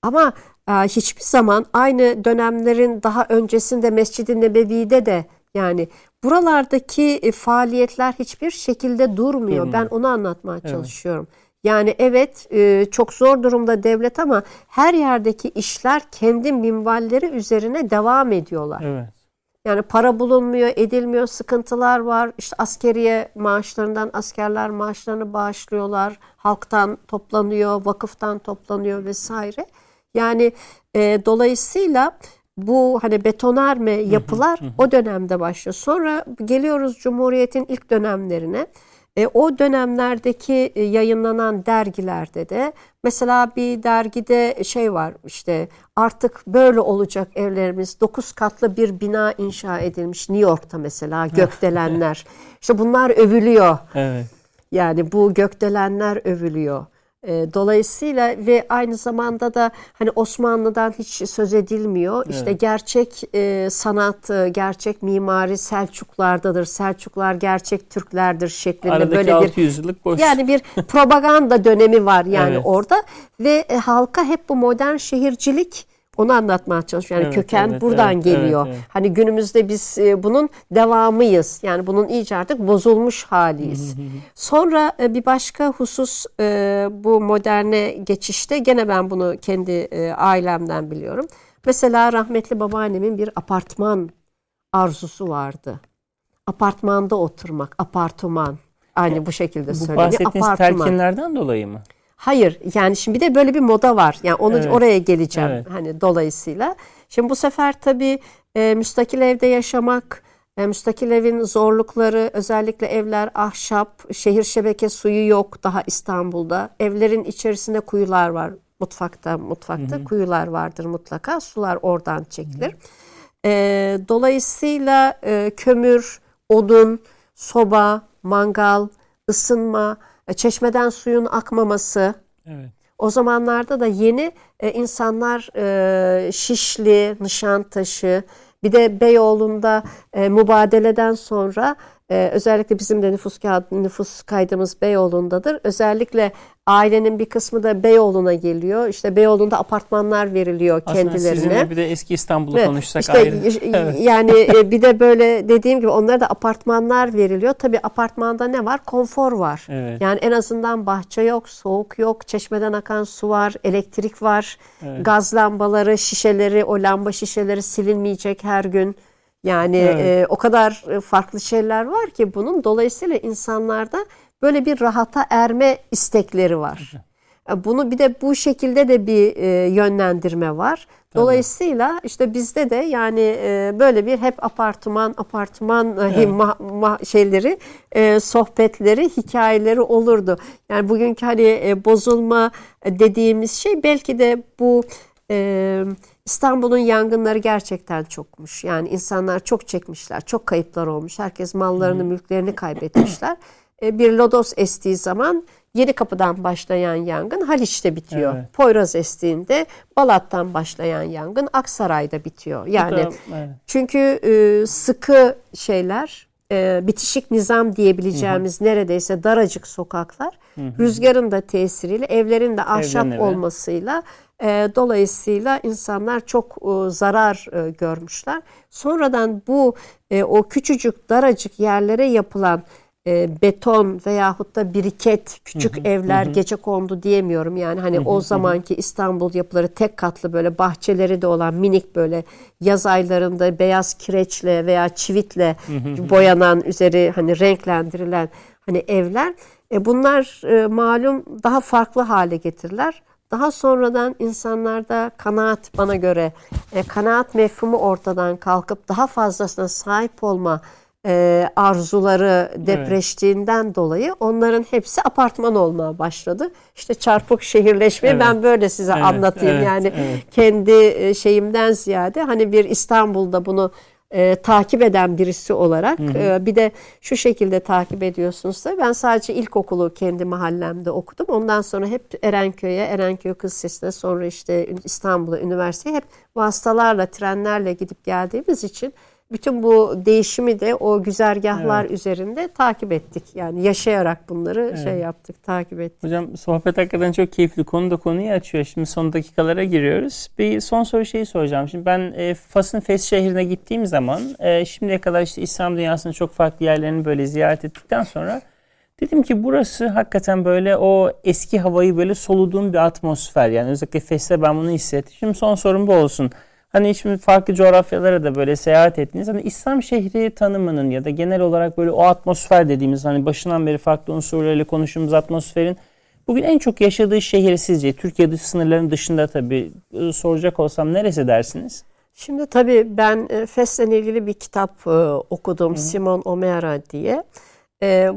Ama e, hiçbir zaman aynı dönemlerin daha öncesinde Mescid-i Nebevi'de de yani buralardaki e, faaliyetler hiçbir şekilde durmuyor. Ben onu anlatmaya evet. çalışıyorum. Yani evet e, çok zor durumda devlet ama her yerdeki işler kendi minvalleri üzerine devam ediyorlar. Evet. Yani para bulunmuyor, edilmiyor, sıkıntılar var. İşte askeriye maaşlarından askerler maaşlarını bağışlıyorlar. Halktan toplanıyor, vakıftan toplanıyor vesaire. Yani e, dolayısıyla bu hani betonarme yapılar o dönemde başlıyor. Sonra geliyoruz Cumhuriyet'in ilk dönemlerine. E, o dönemlerdeki e, yayınlanan dergilerde de mesela bir dergide şey var işte artık böyle olacak evlerimiz. Dokuz katlı bir bina inşa edilmiş New York'ta mesela gökdelenler. işte bunlar övülüyor. Evet. Yani bu gökdelenler övülüyor. E, dolayısıyla ve aynı zamanda da hani Osmanlı'dan hiç söz edilmiyor. Evet. İşte gerçek e, sanat, e, gerçek mimari Selçuklardadır. Selçuklar gerçek Türklerdir şeklinde Aradaki böyle bir yıllık boş. yani bir propaganda dönemi var yani evet. orada ve e, halka hep bu modern şehircilik onu anlatmaya çalışıyorum. Yani evet, köken evet, buradan evet, geliyor. Evet, evet. Hani günümüzde biz e, bunun devamıyız. Yani bunun iyice artık bozulmuş haliyiz. Sonra e, bir başka husus e, bu moderne geçişte gene ben bunu kendi ailemden biliyorum. Mesela rahmetli babaannemin bir apartman arzusu vardı. Apartmanda oturmak, apartman. Aynı bu şekilde Bu söyleniyor. bahsettiğiniz Apartman. telkinlerden dolayı mı? Hayır yani şimdi bir de böyle bir moda var. Yani onu Evet. oraya geleceğim Evet. hani dolayısıyla. Şimdi bu sefer tabii e, müstakil evde yaşamak, e, müstakil evin zorlukları özellikle evler ahşap, şehir şebeke suyu yok daha İstanbul'da. Evlerin içerisinde kuyular var. Mutfakta mutfakta kuyular vardır mutlaka. Sular oradan çekilir. E, dolayısıyla e, kömür, odun, soba, mangal, ısınma, çeşmeden suyun akmaması. Evet. O zamanlarda da yeni e, insanlar e, Şişli, Nişantaşı, bir de Beyoğlu'nda e, mübadeleden sonra e, özellikle bizim de nüfus kağıdı, nüfus kaydımız Beyoğlu'ndadır. Özellikle ailenin bir kısmı da Beyoğlu'na geliyor. İşte Beyoğlu'nda apartmanlar veriliyor Aslında kendilerine. sizinle bir de eski İstanbul'u Evet, konuşsak işte ayrı. Evet. yani e, bir de böyle dediğim gibi onlara da apartmanlar veriliyor. Tabii apartmanda ne var? Konfor var. Evet. Yani en azından bahçe yok, soğuk yok, çeşmeden akan su var, elektrik var, Evet. gaz lambaları, şişeleri, o lamba şişeleri silinmeyecek her gün. Yani Evet. e, o kadar e, farklı şeyler var ki bunun dolayısıyla insanlarda böyle bir rahata erme istekleri var. E, Bunu bir de bu şekilde de bir e, yönlendirme var. Dolayısıyla işte bizde de yani e, böyle bir hep apartman apartman e, ma- ma- şeyleri e, sohbetleri hikayeleri olurdu. Yani bugünkü hani e, bozulma dediğimiz şey belki de bu e, İstanbul'un yangınları gerçekten çokmuş. Yani insanlar çok çekmişler, çok kayıplar olmuş. Herkes mallarını, mülklerini kaybetmişler. E, bir lodos estiği zaman Yeni Kapı'dan başlayan yangın Haliç'te bitiyor. Evet. Poyraz estiğinde Balat'tan başlayan yangın Aksaray'da bitiyor. Yani da- evet. çünkü e, sıkı şeyler, e, bitişik nizam diyebileceğimiz neredeyse daracık sokaklar, rüzgarın da tesiriyle, evlerin de ahşap Evden eve. olmasıyla e, dolayısıyla insanlar çok e, zarar e, görmüşler. Sonradan bu e, o küçücük daracık yerlere yapılan e, beton veyahut da biriket küçük evler gece kondu diyemiyorum. Yani hani o zamanki İstanbul yapıları tek katlı böyle bahçeleri de olan minik böyle yaz aylarında beyaz kireçle veya çivitle boyanan üzeri hani renklendirilen hani evler e, bunlar e, malum daha farklı hale getirirler. Daha sonradan insanlarda kanaat bana göre e, kanaat mefhumu ortadan kalkıp daha fazlasına sahip olma e, arzuları depreştiğinden dolayı onların hepsi apartman olmaya başladı. İşte çarpık şehirleşme Evet. ben böyle size Evet, anlatayım evet, yani evet. kendi e, şeyimden ziyade hani bir İstanbul'da bunu e, takip eden birisi olarak e, bir de şu şekilde takip ediyorsunuz da ben sadece ilkokulu kendi mahallemde okudum. Ondan sonra hep Erenköy'e, Erenköy Kız Lisesi'ne sonra işte İstanbul'a, üniversiteye hep vasıtalarla, trenlerle gidip geldiğimiz için bütün bu değişimi de o güzergahlar üzerinde takip ettik. Yani yaşayarak bunları şey yaptık, takip ettik. Hocam sohbet hakikaten çok keyifli. Konu da konuyu açıyor. Şimdi son dakikalara giriyoruz. Bir son soru şeyi soracağım. Şimdi ben e, Fas'ın Fes şehrine gittiğim zaman e, şimdiye kadar işte İslam dünyasının çok farklı yerlerini böyle ziyaret ettikten sonra dedim ki burası hakikaten böyle o eski havayı böyle soluduğum bir atmosfer. Yani özellikle Fes'te ben bunu hissettim. Şimdi son sorum bu olsun. Hani şimdi farklı coğrafyalara da böyle seyahat ettiniz. Hani İslam şehri tanımının ya da genel olarak böyle o atmosfer dediğimiz hani başından beri farklı unsurlarıyla konuştuğumuz atmosferin bugün en çok yaşadığı şehir sizce Türkiye dış sınırlarının dışında tabii e, soracak olsam neresi dersiniz? Şimdi tabii ben e, Fes'le ilgili bir kitap e, okudum Simon O'Meara diye.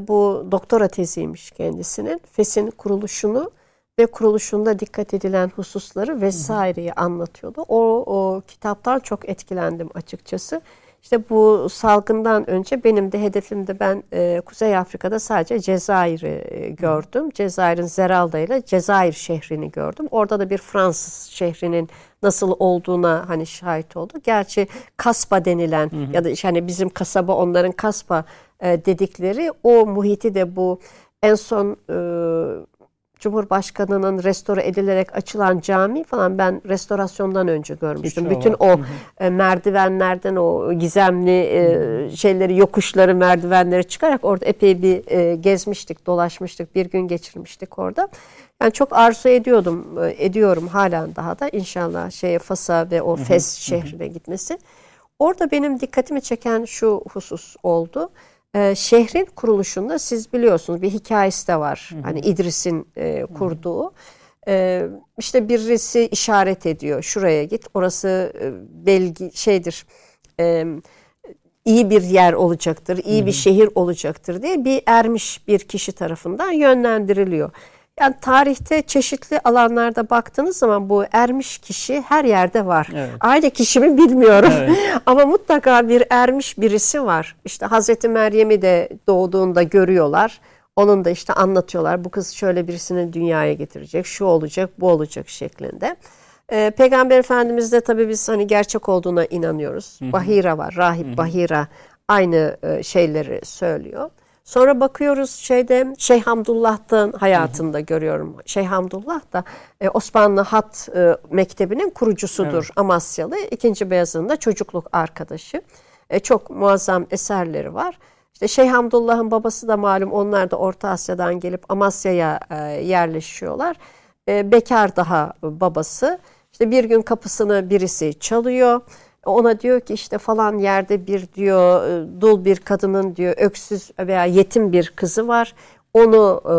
Bu doktora teziymiş kendisinin. Fes'in kuruluşunu ve kuruluşunda dikkat edilen hususları vesaireyi anlatıyordu. O, o kitaptan çok etkilendim açıkçası. İşte bu salgından önce benim de hedefimde ben e, Kuzey Afrika'da sadece Cezayir'i e, gördüm. Cezayir'in Zeralda ile Cezayir şehrini gördüm. Orada da bir Fransız şehrinin nasıl olduğuna hani şahit oldu. Gerçi kaspa denilen ya da hani bizim kasaba onların kaspa e, dedikleri o muhiti de bu en son e, Cumhurbaşkanının restore edilerek açılan cami falan ben restorasyondan önce görmüştüm. Hiç Bütün o e, merdivenlerden o gizemli e, şeyleri, yokuşları, merdivenleri çıkarak orada epey bir e, gezmiştik, dolaşmıştık, bir gün geçirmiştik orada. Yani çok arzu ediyordum, e, ediyorum halen daha da inşallah şeye Fas'a ve o Fes şehrine gitmesi. Orada benim dikkatimi çeken şu husus oldu. Ee, şehrin kuruluşunda siz biliyorsunuz bir hikayesi de var. Hı hı. Hani İdris'in e, kurduğu. Ee, işte birisi işaret ediyor. Şuraya git. Orası e, belgi şeydir. E, iyi bir yer olacaktır, iyi hı hı. bir şehir olacaktır diye bir ermiş bir kişi tarafından yönlendiriliyor. Yani tarihte çeşitli alanlarda baktığınız zaman bu ermiş kişi her yerde var. Evet. Aynı kişi mi bilmiyorum. Evet. Ama mutlaka bir ermiş birisi var. İşte Hazreti Meryem'i de doğduğunda görüyorlar. Onun da işte anlatıyorlar. Bu kız şöyle birisini dünyaya getirecek, şu olacak, bu olacak şeklinde. Ee, Peygamber Efendimiz de tabii biz hani gerçek olduğuna inanıyoruz. Hı hı. Bahira var, rahip hı hı. Bahira aynı e, şeyleri söylüyor. Sonra bakıyoruz şeyde Şeyh Hamdullah'ın hayatında görüyorum. Şeyh Hamdullah da e, Osmanlı Hat e, Mektebi'nin kurucusudur evet. Amasyalı. İkinci Beyazıt'ın da çocukluk arkadaşı. E, çok muazzam eserleri var. İşte Şeyh Hamdullah'ın babası da malum onlar da Orta Asya'dan gelip Amasya'ya e, yerleşiyorlar. E, bekar daha babası. İşte bir gün kapısını birisi çalıyor. Ona diyor ki işte falan yerde bir diyor e, dul bir kadının diyor öksüz veya yetim bir kızı var. Onu e,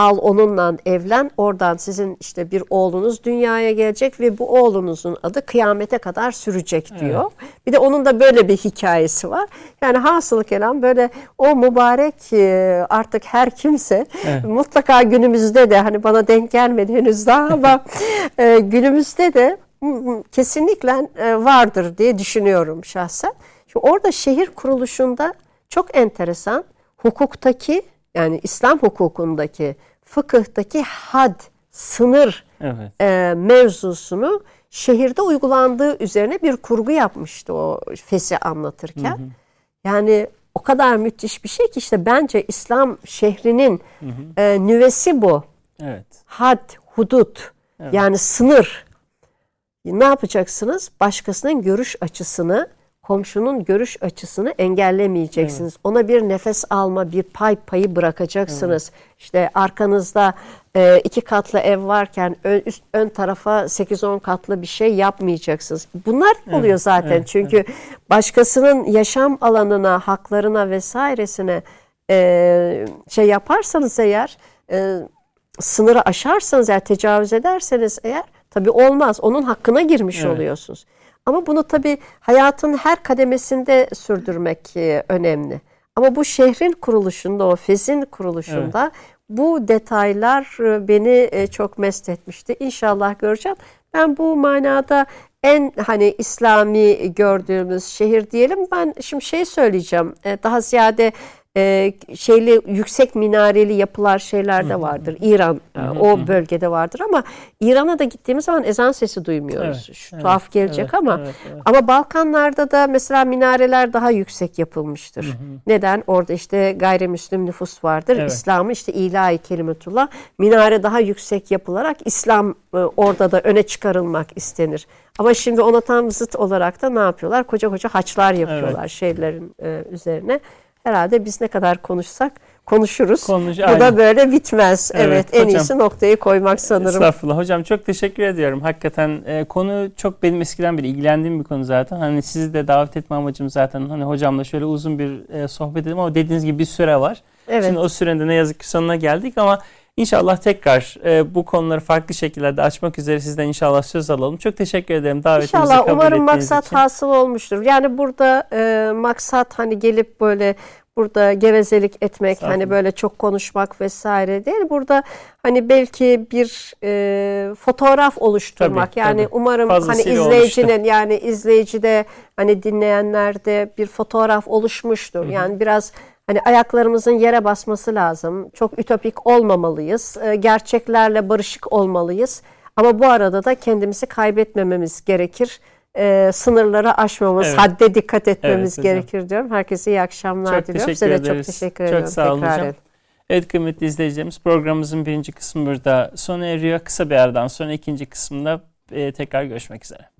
al onunla evlen. Oradan sizin işte bir oğlunuz dünyaya gelecek ve bu oğlunuzun adı kıyamete kadar sürecek diyor. Evet. Bir de onun da böyle bir hikayesi var. Yani hasılı kelam böyle o mübarek e, artık her kimse evet. mutlaka günümüzde de hani bana denk gelmedi henüz daha ama e, günümüzde de kesinlikle e, vardır diye düşünüyorum şahsen. Şimdi orada şehir kuruluşunda çok enteresan hukuktaki yani İslam hukukundaki fıkıhtaki had, sınır evet. e, mevzusunu şehirde uygulandığı üzerine bir kurgu yapmıştı o fesi anlatırken. Hı hı. Yani o kadar müthiş bir şey ki işte bence İslam şehrinin hı hı. E, nüvesi bu. Evet. Had, hudut evet. yani sınır ne yapacaksınız? Başkasının görüş açısını, komşunun görüş açısını engellemeyeceksiniz. Evet. Ona bir nefes alma, bir pay payı bırakacaksınız. Evet. İşte arkanızda e, iki katlı ev varken ön, üst, ön tarafa 8-10 katlı bir şey yapmayacaksınız. Bunlar evet. oluyor zaten. Evet. Çünkü evet. başkasının yaşam alanına, haklarına vesairesine e, şey yaparsanız eğer, e, sınırı aşarsanız eğer, tecavüz ederseniz eğer Tabii olmaz. Onun hakkına girmiş evet. oluyorsunuz. Ama bunu tabii hayatın her kademesinde sürdürmek e, önemli. Ama bu şehrin kuruluşunda, o fezin kuruluşunda evet. bu detaylar e, beni e, çok mest etmişti. İnşallah göreceğim. Ben bu manada en hani İslami gördüğümüz şehir diyelim. Ben şimdi şey söyleyeceğim. Daha ziyade e, şeyli yüksek minareli yapılar şeyler de vardır. İran e, o bölgede vardır ama İran'a da gittiğimiz zaman ezan sesi duymuyoruz. Evet, Şu, evet, tuhaf gelecek evet, ama evet, evet. ama Balkanlarda da mesela minareler daha yüksek yapılmıştır. Hı hı. Neden? Orada işte gayrimüslim nüfus vardır. Evet. İslam'ı işte ilahi kelimetullah minare daha yüksek yapılarak İslam e, orada da öne çıkarılmak istenir. Ama şimdi ona tam zıt olarak da ne yapıyorlar? Koca koca haçlar yapıyorlar evet. şeylerin e, üzerine herhalde biz ne kadar konuşsak konuşuruz. Konuş, Bu aynen. da böyle bitmez. Evet, evet en hocam, iyisi noktayı koymak sanırım. Estağfurullah. Hocam çok teşekkür ediyorum. Hakikaten e, konu çok benim eskiden beri ilgilendiğim bir konu zaten. Hani sizi de davet etme amacım zaten hani hocamla şöyle uzun bir e, sohbet edelim ama dediğiniz gibi bir süre var. Evet. Şimdi o sürede ne yazık ki sonuna geldik ama İnşallah tekrar e, bu konuları farklı şekillerde açmak üzere sizden inşallah söz alalım. Çok teşekkür ederim davetimizi inşallah, kabul ettiğiniz umarım maksat için. hasıl olmuştur. Yani burada e, maksat hani gelip böyle burada gevezelik etmek hani böyle çok konuşmak vesaire değil. Burada hani belki bir e, fotoğraf oluşturmak tabii, yani tabii. umarım Fazlasıyla hani izleyicinin olmuştu. yani izleyicide hani dinleyenlerde bir fotoğraf oluşmuştur. Hı-hı. Yani biraz Hani ayaklarımızın yere basması lazım. Çok ütopik olmamalıyız. Ee, gerçeklerle barışık olmalıyız. Ama bu arada da kendimizi kaybetmememiz gerekir. Ee, sınırları aşmamız, evet. hadde dikkat etmemiz evet, gerekir diyorum. Herkese iyi akşamlar çok diliyorum. Size de çok teşekkür ederim. Çok sağ olun hocam. Evet kıymetli izleyicilerimiz programımızın birinci kısmı burada sona eriyor. Kısa bir aradan sonra ikinci kısımda e, tekrar görüşmek üzere.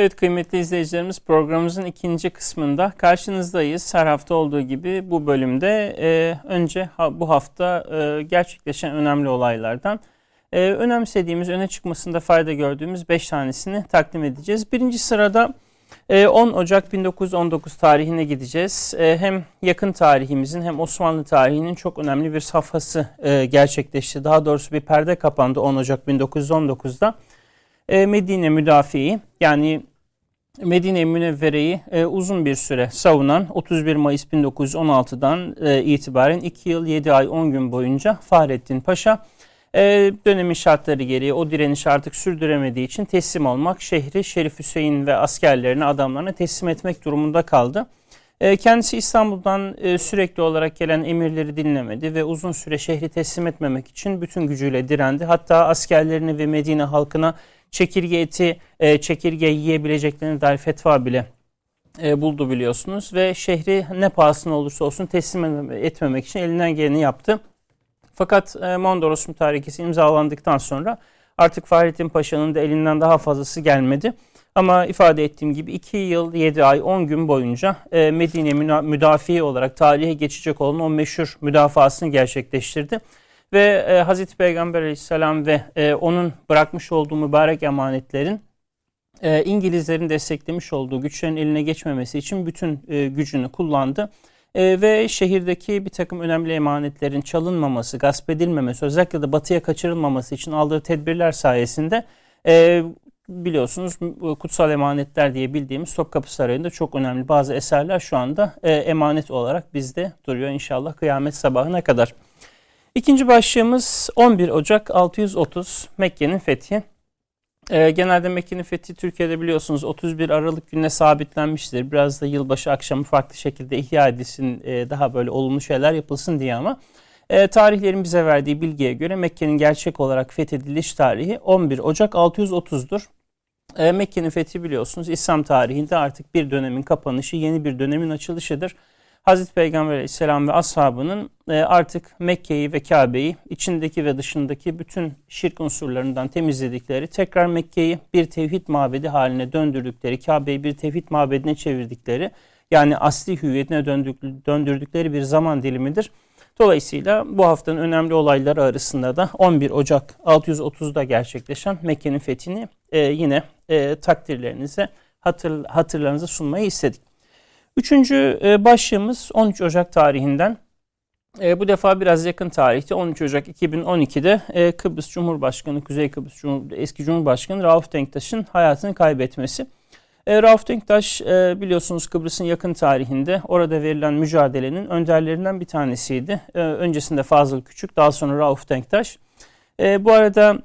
Evet kıymetli izleyicilerimiz programımızın ikinci kısmında karşınızdayız. Her hafta olduğu gibi bu bölümde e, önce ha, bu hafta e, gerçekleşen önemli olaylardan e, önemsediğimiz, öne çıkmasında fayda gördüğümüz 5 tanesini takdim edeceğiz. Birinci sırada e, 10 Ocak 1919 tarihine gideceğiz. E, hem yakın tarihimizin hem Osmanlı tarihinin çok önemli bir safhası e, gerçekleşti. Daha doğrusu bir perde kapandı 10 Ocak 1919'da. E, Medine müdafiği yani Medine Münevvere'yi e, uzun bir süre savunan 31 Mayıs 1916'dan e, itibaren 2 yıl 7 ay 10 gün boyunca Fahrettin Paşa e, dönemin şartları gereği o direniş artık sürdüremediği için teslim olmak, şehri Şerif Hüseyin ve askerlerine, adamlarına teslim etmek durumunda kaldı. E, kendisi İstanbul'dan e, sürekli olarak gelen emirleri dinlemedi ve uzun süre şehri teslim etmemek için bütün gücüyle direndi. Hatta askerlerini ve Medine halkına çekirge eti, e, çekirge yiyebileceklerini dair fetva bile e, buldu biliyorsunuz. Ve şehri ne pahasına olursa olsun teslim etmemek için elinden geleni yaptı. Fakat e, Mondros mütarekesi imzalandıktan sonra artık Fahrettin Paşa'nın da elinden daha fazlası gelmedi. Ama ifade ettiğim gibi 2 yıl 7 ay 10 gün boyunca e, Medine müdafi olarak tarihe geçecek olan o meşhur müdafasını gerçekleştirdi. Ve e, Hazreti Peygamber aleyhisselam ve e, onun bırakmış olduğu mübarek emanetlerin e, İngilizlerin desteklemiş olduğu güçlerin eline geçmemesi için bütün e, gücünü kullandı. E, ve şehirdeki bir takım önemli emanetlerin çalınmaması, gasp edilmemesi, özellikle de batıya kaçırılmaması için aldığı tedbirler sayesinde e, biliyorsunuz kutsal emanetler diye bildiğimiz Topkapı Sarayı'nda çok önemli bazı eserler şu anda e, emanet olarak bizde duruyor inşallah kıyamet sabahına kadar. İkinci başlığımız 11 Ocak 630 Mekke'nin fethi. E, genelde Mekke'nin fethi Türkiye'de biliyorsunuz 31 Aralık gününe sabitlenmiştir. Biraz da yılbaşı akşamı farklı şekilde ihya edilsin, e, daha böyle olumlu şeyler yapılsın diye ama e, tarihlerin bize verdiği bilgiye göre Mekke'nin gerçek olarak fethediliş tarihi 11 Ocak 630'dur. E, Mekke'nin fethi biliyorsunuz İslam tarihinde artık bir dönemin kapanışı, yeni bir dönemin açılışıdır. Hazreti Peygamber Aleyhisselam ve ashabının e, artık Mekke'yi ve Kabe'yi içindeki ve dışındaki bütün şirk unsurlarından temizledikleri, tekrar Mekke'yi bir tevhid mabedi haline döndürdükleri, Kabe'yi bir tevhid mabedine çevirdikleri, yani asli hüviyetine döndürdükleri bir zaman dilimidir. Dolayısıyla bu haftanın önemli olayları arasında da 11 Ocak 630'da gerçekleşen Mekke'nin fethini e, yine e, takdirlerinize, hatır, hatırlarınıza sunmayı istedik. Üçüncü e, başlığımız 13 Ocak tarihinden. E, bu defa biraz yakın tarihte 13 Ocak 2012'de e, Kıbrıs Cumhurbaşkanı, Kuzey Kıbrıs Cumhur, eski Cumhurbaşkanı Rauf Denktaş'ın hayatını kaybetmesi. Rauf Denktaş biliyorsunuz Kıbrıs'ın yakın tarihinde orada verilen mücadelenin önderlerinden bir tanesiydi. Öncesinde Fazıl Küçük, daha sonra Rauf Denktaş. Bu arada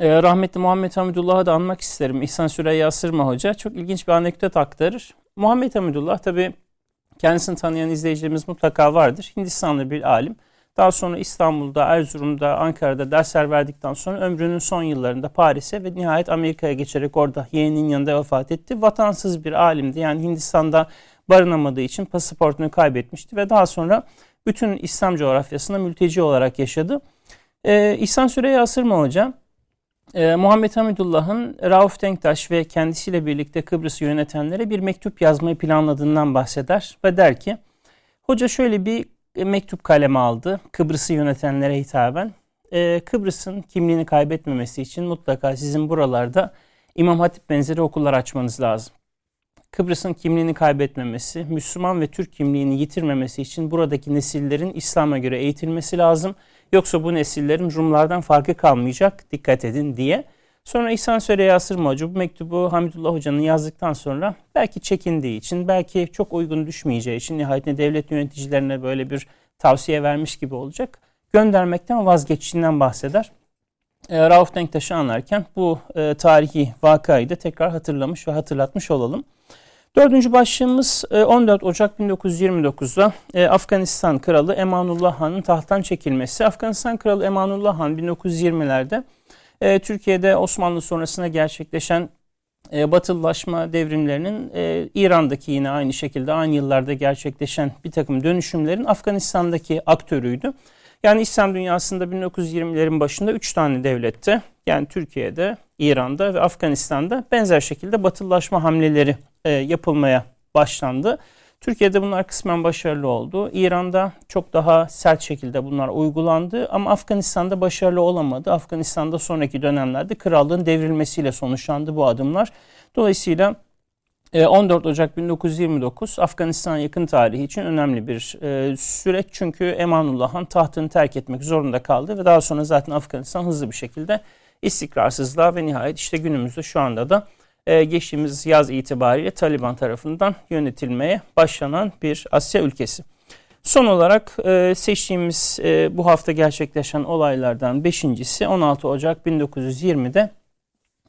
rahmetli Muhammed Hamidullah'ı da anmak isterim. İhsan Süreyya Sırma Hoca çok ilginç bir anekdot aktarır. Muhammed Hamidullah tabi kendisini tanıyan izleyicilerimiz mutlaka vardır. Hindistanlı bir alim. Daha sonra İstanbul'da, Erzurum'da, Ankara'da dersler verdikten sonra ömrünün son yıllarında Paris'e ve nihayet Amerika'ya geçerek orada yeğeninin yanında vefat etti. Vatansız bir alimdi. Yani Hindistan'da barınamadığı için pasaportunu kaybetmişti ve daha sonra bütün İslam coğrafyasında mülteci olarak yaşadı. Ee, İhsan Süreyya Asırma Hoca e, Muhammed Hamidullah'ın Rauf Denktaş ve kendisiyle birlikte Kıbrıs'ı yönetenlere bir mektup yazmayı planladığından bahseder ve der ki hoca şöyle bir mektup kaleme aldı Kıbrıs'ı yönetenlere hitaben. E, Kıbrıs'ın kimliğini kaybetmemesi için mutlaka sizin buralarda İmam Hatip benzeri okullar açmanız lazım. Kıbrıs'ın kimliğini kaybetmemesi, Müslüman ve Türk kimliğini yitirmemesi için buradaki nesillerin İslam'a göre eğitilmesi lazım. Yoksa bu nesillerin Rumlardan farkı kalmayacak, dikkat edin diye. Sonra İhsan Söre Asırma Hoca bu mektubu Hamidullah Hoca'nın yazdıktan sonra belki çekindiği için, belki çok uygun düşmeyeceği için nihayetinde devlet yöneticilerine böyle bir tavsiye vermiş gibi olacak. Göndermekten vazgeçtiğinden bahseder. E, Rauf Denktaş'ı anlarken bu e, tarihi vakayı da tekrar hatırlamış ve hatırlatmış olalım. Dördüncü başlığımız 14 e, Ocak 1929'da e, Afganistan Kralı Emanullah Han'ın tahttan çekilmesi. Afganistan Kralı Emanullah Han 1920'lerde e, Türkiye'de Osmanlı sonrasında gerçekleşen batılılaşma devrimlerinin İran'daki yine aynı şekilde aynı yıllarda gerçekleşen bir takım dönüşümlerin Afganistan'daki aktörüydü. Yani İslam dünyasında 1920'lerin başında 3 tane devlette yani Türkiye'de, İran'da ve Afganistan'da benzer şekilde batılılaşma hamleleri e, yapılmaya başlandı. Türkiye'de bunlar kısmen başarılı oldu. İran'da çok daha sert şekilde bunlar uygulandı ama Afganistan'da başarılı olamadı. Afganistan'da sonraki dönemlerde krallığın devrilmesiyle sonuçlandı bu adımlar. Dolayısıyla 14 e, Ocak 1929 Afganistan yakın tarihi için önemli bir e, süreç. Çünkü Emanullah Han tahtını terk etmek zorunda kaldı ve daha sonra zaten Afganistan hızlı bir şekilde istikrarsızlığa ve nihayet işte günümüzde şu anda da e, geçtiğimiz yaz itibariyle Taliban tarafından yönetilmeye başlanan bir Asya ülkesi. Son olarak e, seçtiğimiz e, bu hafta gerçekleşen olaylardan beşincisi 16 Ocak 1920'de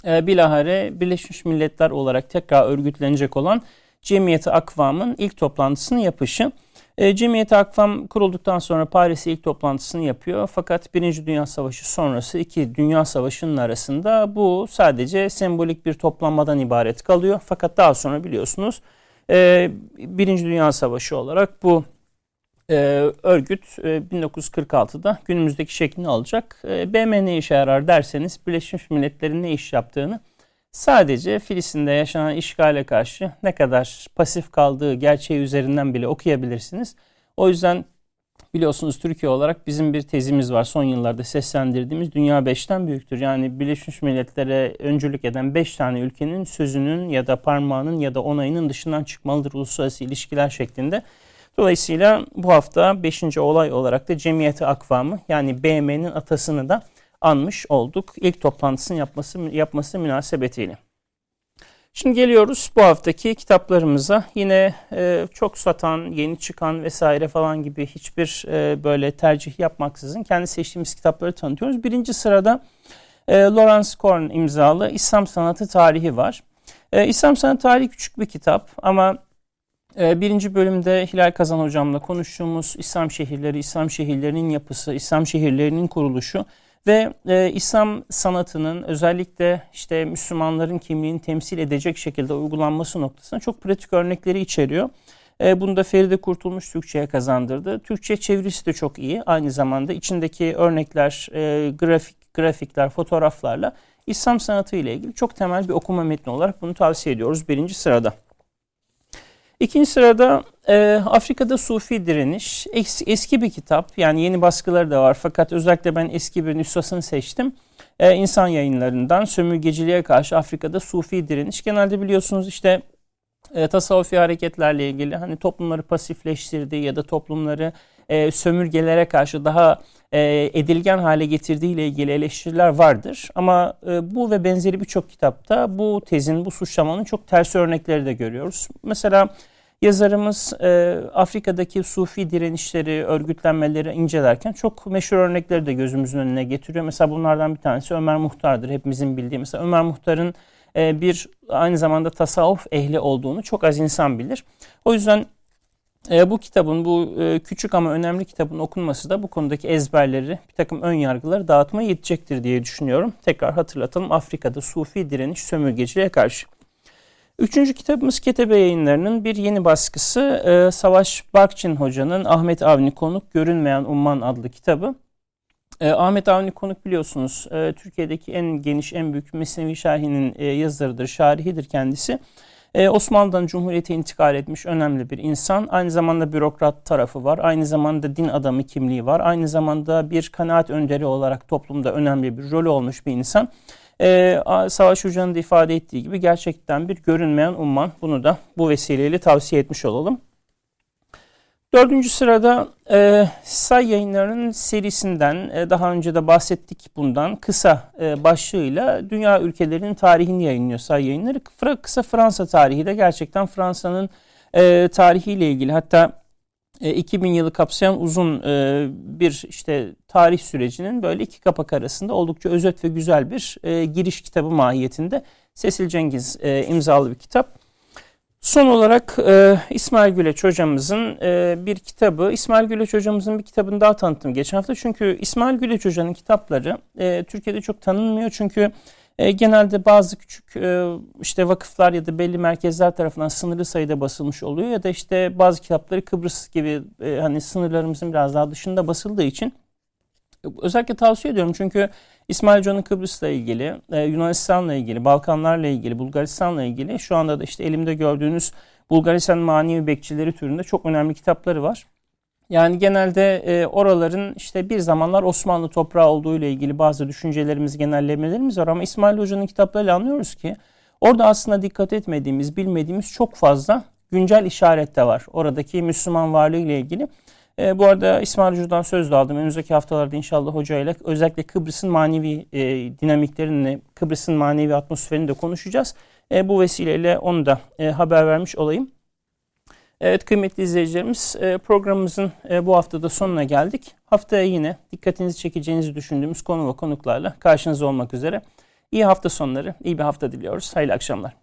e, bilahare Birleşmiş Milletler olarak tekrar örgütlenecek olan Cemiyeti Akvam'ın ilk toplantısını yapışı. E, Cemiyeti Akvam kurulduktan sonra Paris'e ilk toplantısını yapıyor. Fakat Birinci Dünya Savaşı sonrası iki Dünya Savaşı'nın arasında bu sadece sembolik bir toplanmadan ibaret kalıyor. Fakat daha sonra biliyorsunuz e, Birinci Dünya Savaşı olarak bu e, örgüt e, 1946'da günümüzdeki şeklini alacak. E, BM ne işe yarar derseniz Birleşmiş Milletler'in ne iş yaptığını sadece Filistin'de yaşanan işgale karşı ne kadar pasif kaldığı gerçeği üzerinden bile okuyabilirsiniz. O yüzden biliyorsunuz Türkiye olarak bizim bir tezimiz var son yıllarda seslendirdiğimiz dünya 5'ten büyüktür. Yani Birleşmiş Milletler'e öncülük eden 5 tane ülkenin sözünün ya da parmağının ya da onayının dışından çıkmalıdır uluslararası ilişkiler şeklinde. Dolayısıyla bu hafta 5. olay olarak da Cemiyeti Akvamı yani BM'nin atasını da anmış olduk. İlk toplantısını yapması, yapması münasebetiyle. Şimdi geliyoruz bu haftaki kitaplarımıza. Yine e, çok satan, yeni çıkan vesaire falan gibi hiçbir e, böyle tercih yapmaksızın kendi seçtiğimiz kitapları tanıtıyoruz. Birinci sırada e, Lawrence Korn imzalı İslam Sanatı Tarihi var. E, İslam Sanatı Tarihi küçük bir kitap ama e, birinci bölümde Hilal Kazan hocamla konuştuğumuz İslam şehirleri, İslam şehirlerinin yapısı, İslam şehirlerinin kuruluşu ve e, İslam sanatının özellikle işte Müslümanların kimliğini temsil edecek şekilde uygulanması noktasında çok pratik örnekleri içeriyor. E, bunu da Feride Kurtulmuş Türkçe'ye kazandırdı. Türkçe çevirisi de çok iyi. Aynı zamanda içindeki örnekler, e, grafik, grafikler, fotoğraflarla İslam sanatı ile ilgili çok temel bir okuma metni olarak bunu tavsiye ediyoruz birinci sırada. İkinci sırada e, Afrika'da Sufi Direniş. Es, eski bir kitap. Yani yeni baskıları da var. Fakat özellikle ben eski bir nüshasını seçtim. E, insan yayınlarından sömürgeciliğe karşı Afrika'da Sufi Direniş. Genelde biliyorsunuz işte e, tasavvufi hareketlerle ilgili hani toplumları pasifleştirdiği ya da toplumları e, sömürgelere karşı daha e, edilgen hale getirdiği ile ilgili eleştiriler vardır. Ama e, bu ve benzeri birçok kitapta bu tezin, bu suçlamanın çok ters örnekleri de görüyoruz. Mesela Yazarımız e, Afrika'daki Sufi direnişleri, örgütlenmeleri incelerken çok meşhur örnekleri de gözümüzün önüne getiriyor. Mesela bunlardan bir tanesi Ömer Muhtar'dır. Hepimizin bildiği. Mesela Ömer Muhtar'ın e, bir aynı zamanda tasavvuf ehli olduğunu çok az insan bilir. O yüzden e, bu kitabın, bu e, küçük ama önemli kitabın okunması da bu konudaki ezberleri, bir takım ön yargıları dağıtmaya yetecektir diye düşünüyorum. Tekrar hatırlatalım Afrika'da Sufi direniş sömürgeciliğe karşı. Üçüncü kitabımız Ketebe yayınlarının bir yeni baskısı e, Savaş Barkçin Hoca'nın Ahmet Avni Konuk Görünmeyen Umman adlı kitabı. E, Ahmet Avni Konuk biliyorsunuz e, Türkiye'deki en geniş en büyük Mesnevi Şerhi'nin e, yazarıdır, şarihidir kendisi. E, Osmanlı'dan Cumhuriyet'e intikal etmiş önemli bir insan. Aynı zamanda bürokrat tarafı var. Aynı zamanda din adamı kimliği var. Aynı zamanda bir kanaat önderi olarak toplumda önemli bir rolü olmuş bir insan. Ee, Savaş Hoca'nın da ifade ettiği gibi gerçekten bir görünmeyen umman. Bunu da bu vesileyle tavsiye etmiş olalım. Dördüncü sırada e, Say yayınlarının serisinden e, daha önce de bahsettik bundan kısa e, başlığıyla dünya ülkelerinin tarihini yayınlıyor Say yayınları. Kısa Fransa tarihi de gerçekten Fransa'nın e, tarihiyle ilgili hatta 2000 e, yılı kapsayan uzun e, bir işte tarih sürecinin böyle iki kapak arasında oldukça özet ve güzel bir e, giriş kitabı mahiyetinde Sesil Cengiz imzalı bir kitap. Son olarak İsmail Güleç hocamızın bir kitabı, İsmail Güleç hocamızın bir kitabını daha tanıttım geçen hafta. Çünkü İsmail Güleç hocanın kitapları Türkiye'de çok tanınmıyor. Çünkü e, genelde bazı küçük e, işte vakıflar ya da belli merkezler tarafından sınırlı sayıda basılmış oluyor ya da işte bazı kitapları Kıbrıs gibi e, hani sınırlarımızın biraz daha dışında basıldığı için Özellikle tavsiye ediyorum çünkü İsmail Hoca'nın Kıbrıs'la ilgili, e, Yunanistan'la ilgili, Balkanlarla ilgili, Bulgaristan'la ilgili şu anda da işte elimde gördüğünüz Bulgaristan Manevi Bekçileri türünde çok önemli kitapları var. Yani genelde e, oraların işte bir zamanlar Osmanlı toprağı olduğu ile ilgili bazı düşüncelerimiz, genellemelerimiz var ama İsmail Hoca'nın kitaplarıyla anlıyoruz ki orada aslında dikkat etmediğimiz, bilmediğimiz çok fazla güncel işaret de var. Oradaki Müslüman varlığı ile ilgili. E, bu arada İsmail Hoca'dan söz de aldım. Önümüzdeki haftalarda inşallah hocayla özellikle Kıbrıs'ın manevi e, dinamiklerini, Kıbrıs'ın manevi atmosferini de konuşacağız. E, bu vesileyle onu da e, haber vermiş olayım. Evet kıymetli izleyicilerimiz e, programımızın e, bu haftada sonuna geldik. Haftaya yine dikkatinizi çekeceğinizi düşündüğümüz konu ve konuklarla karşınızda olmak üzere. İyi hafta sonları, iyi bir hafta diliyoruz. Hayırlı akşamlar.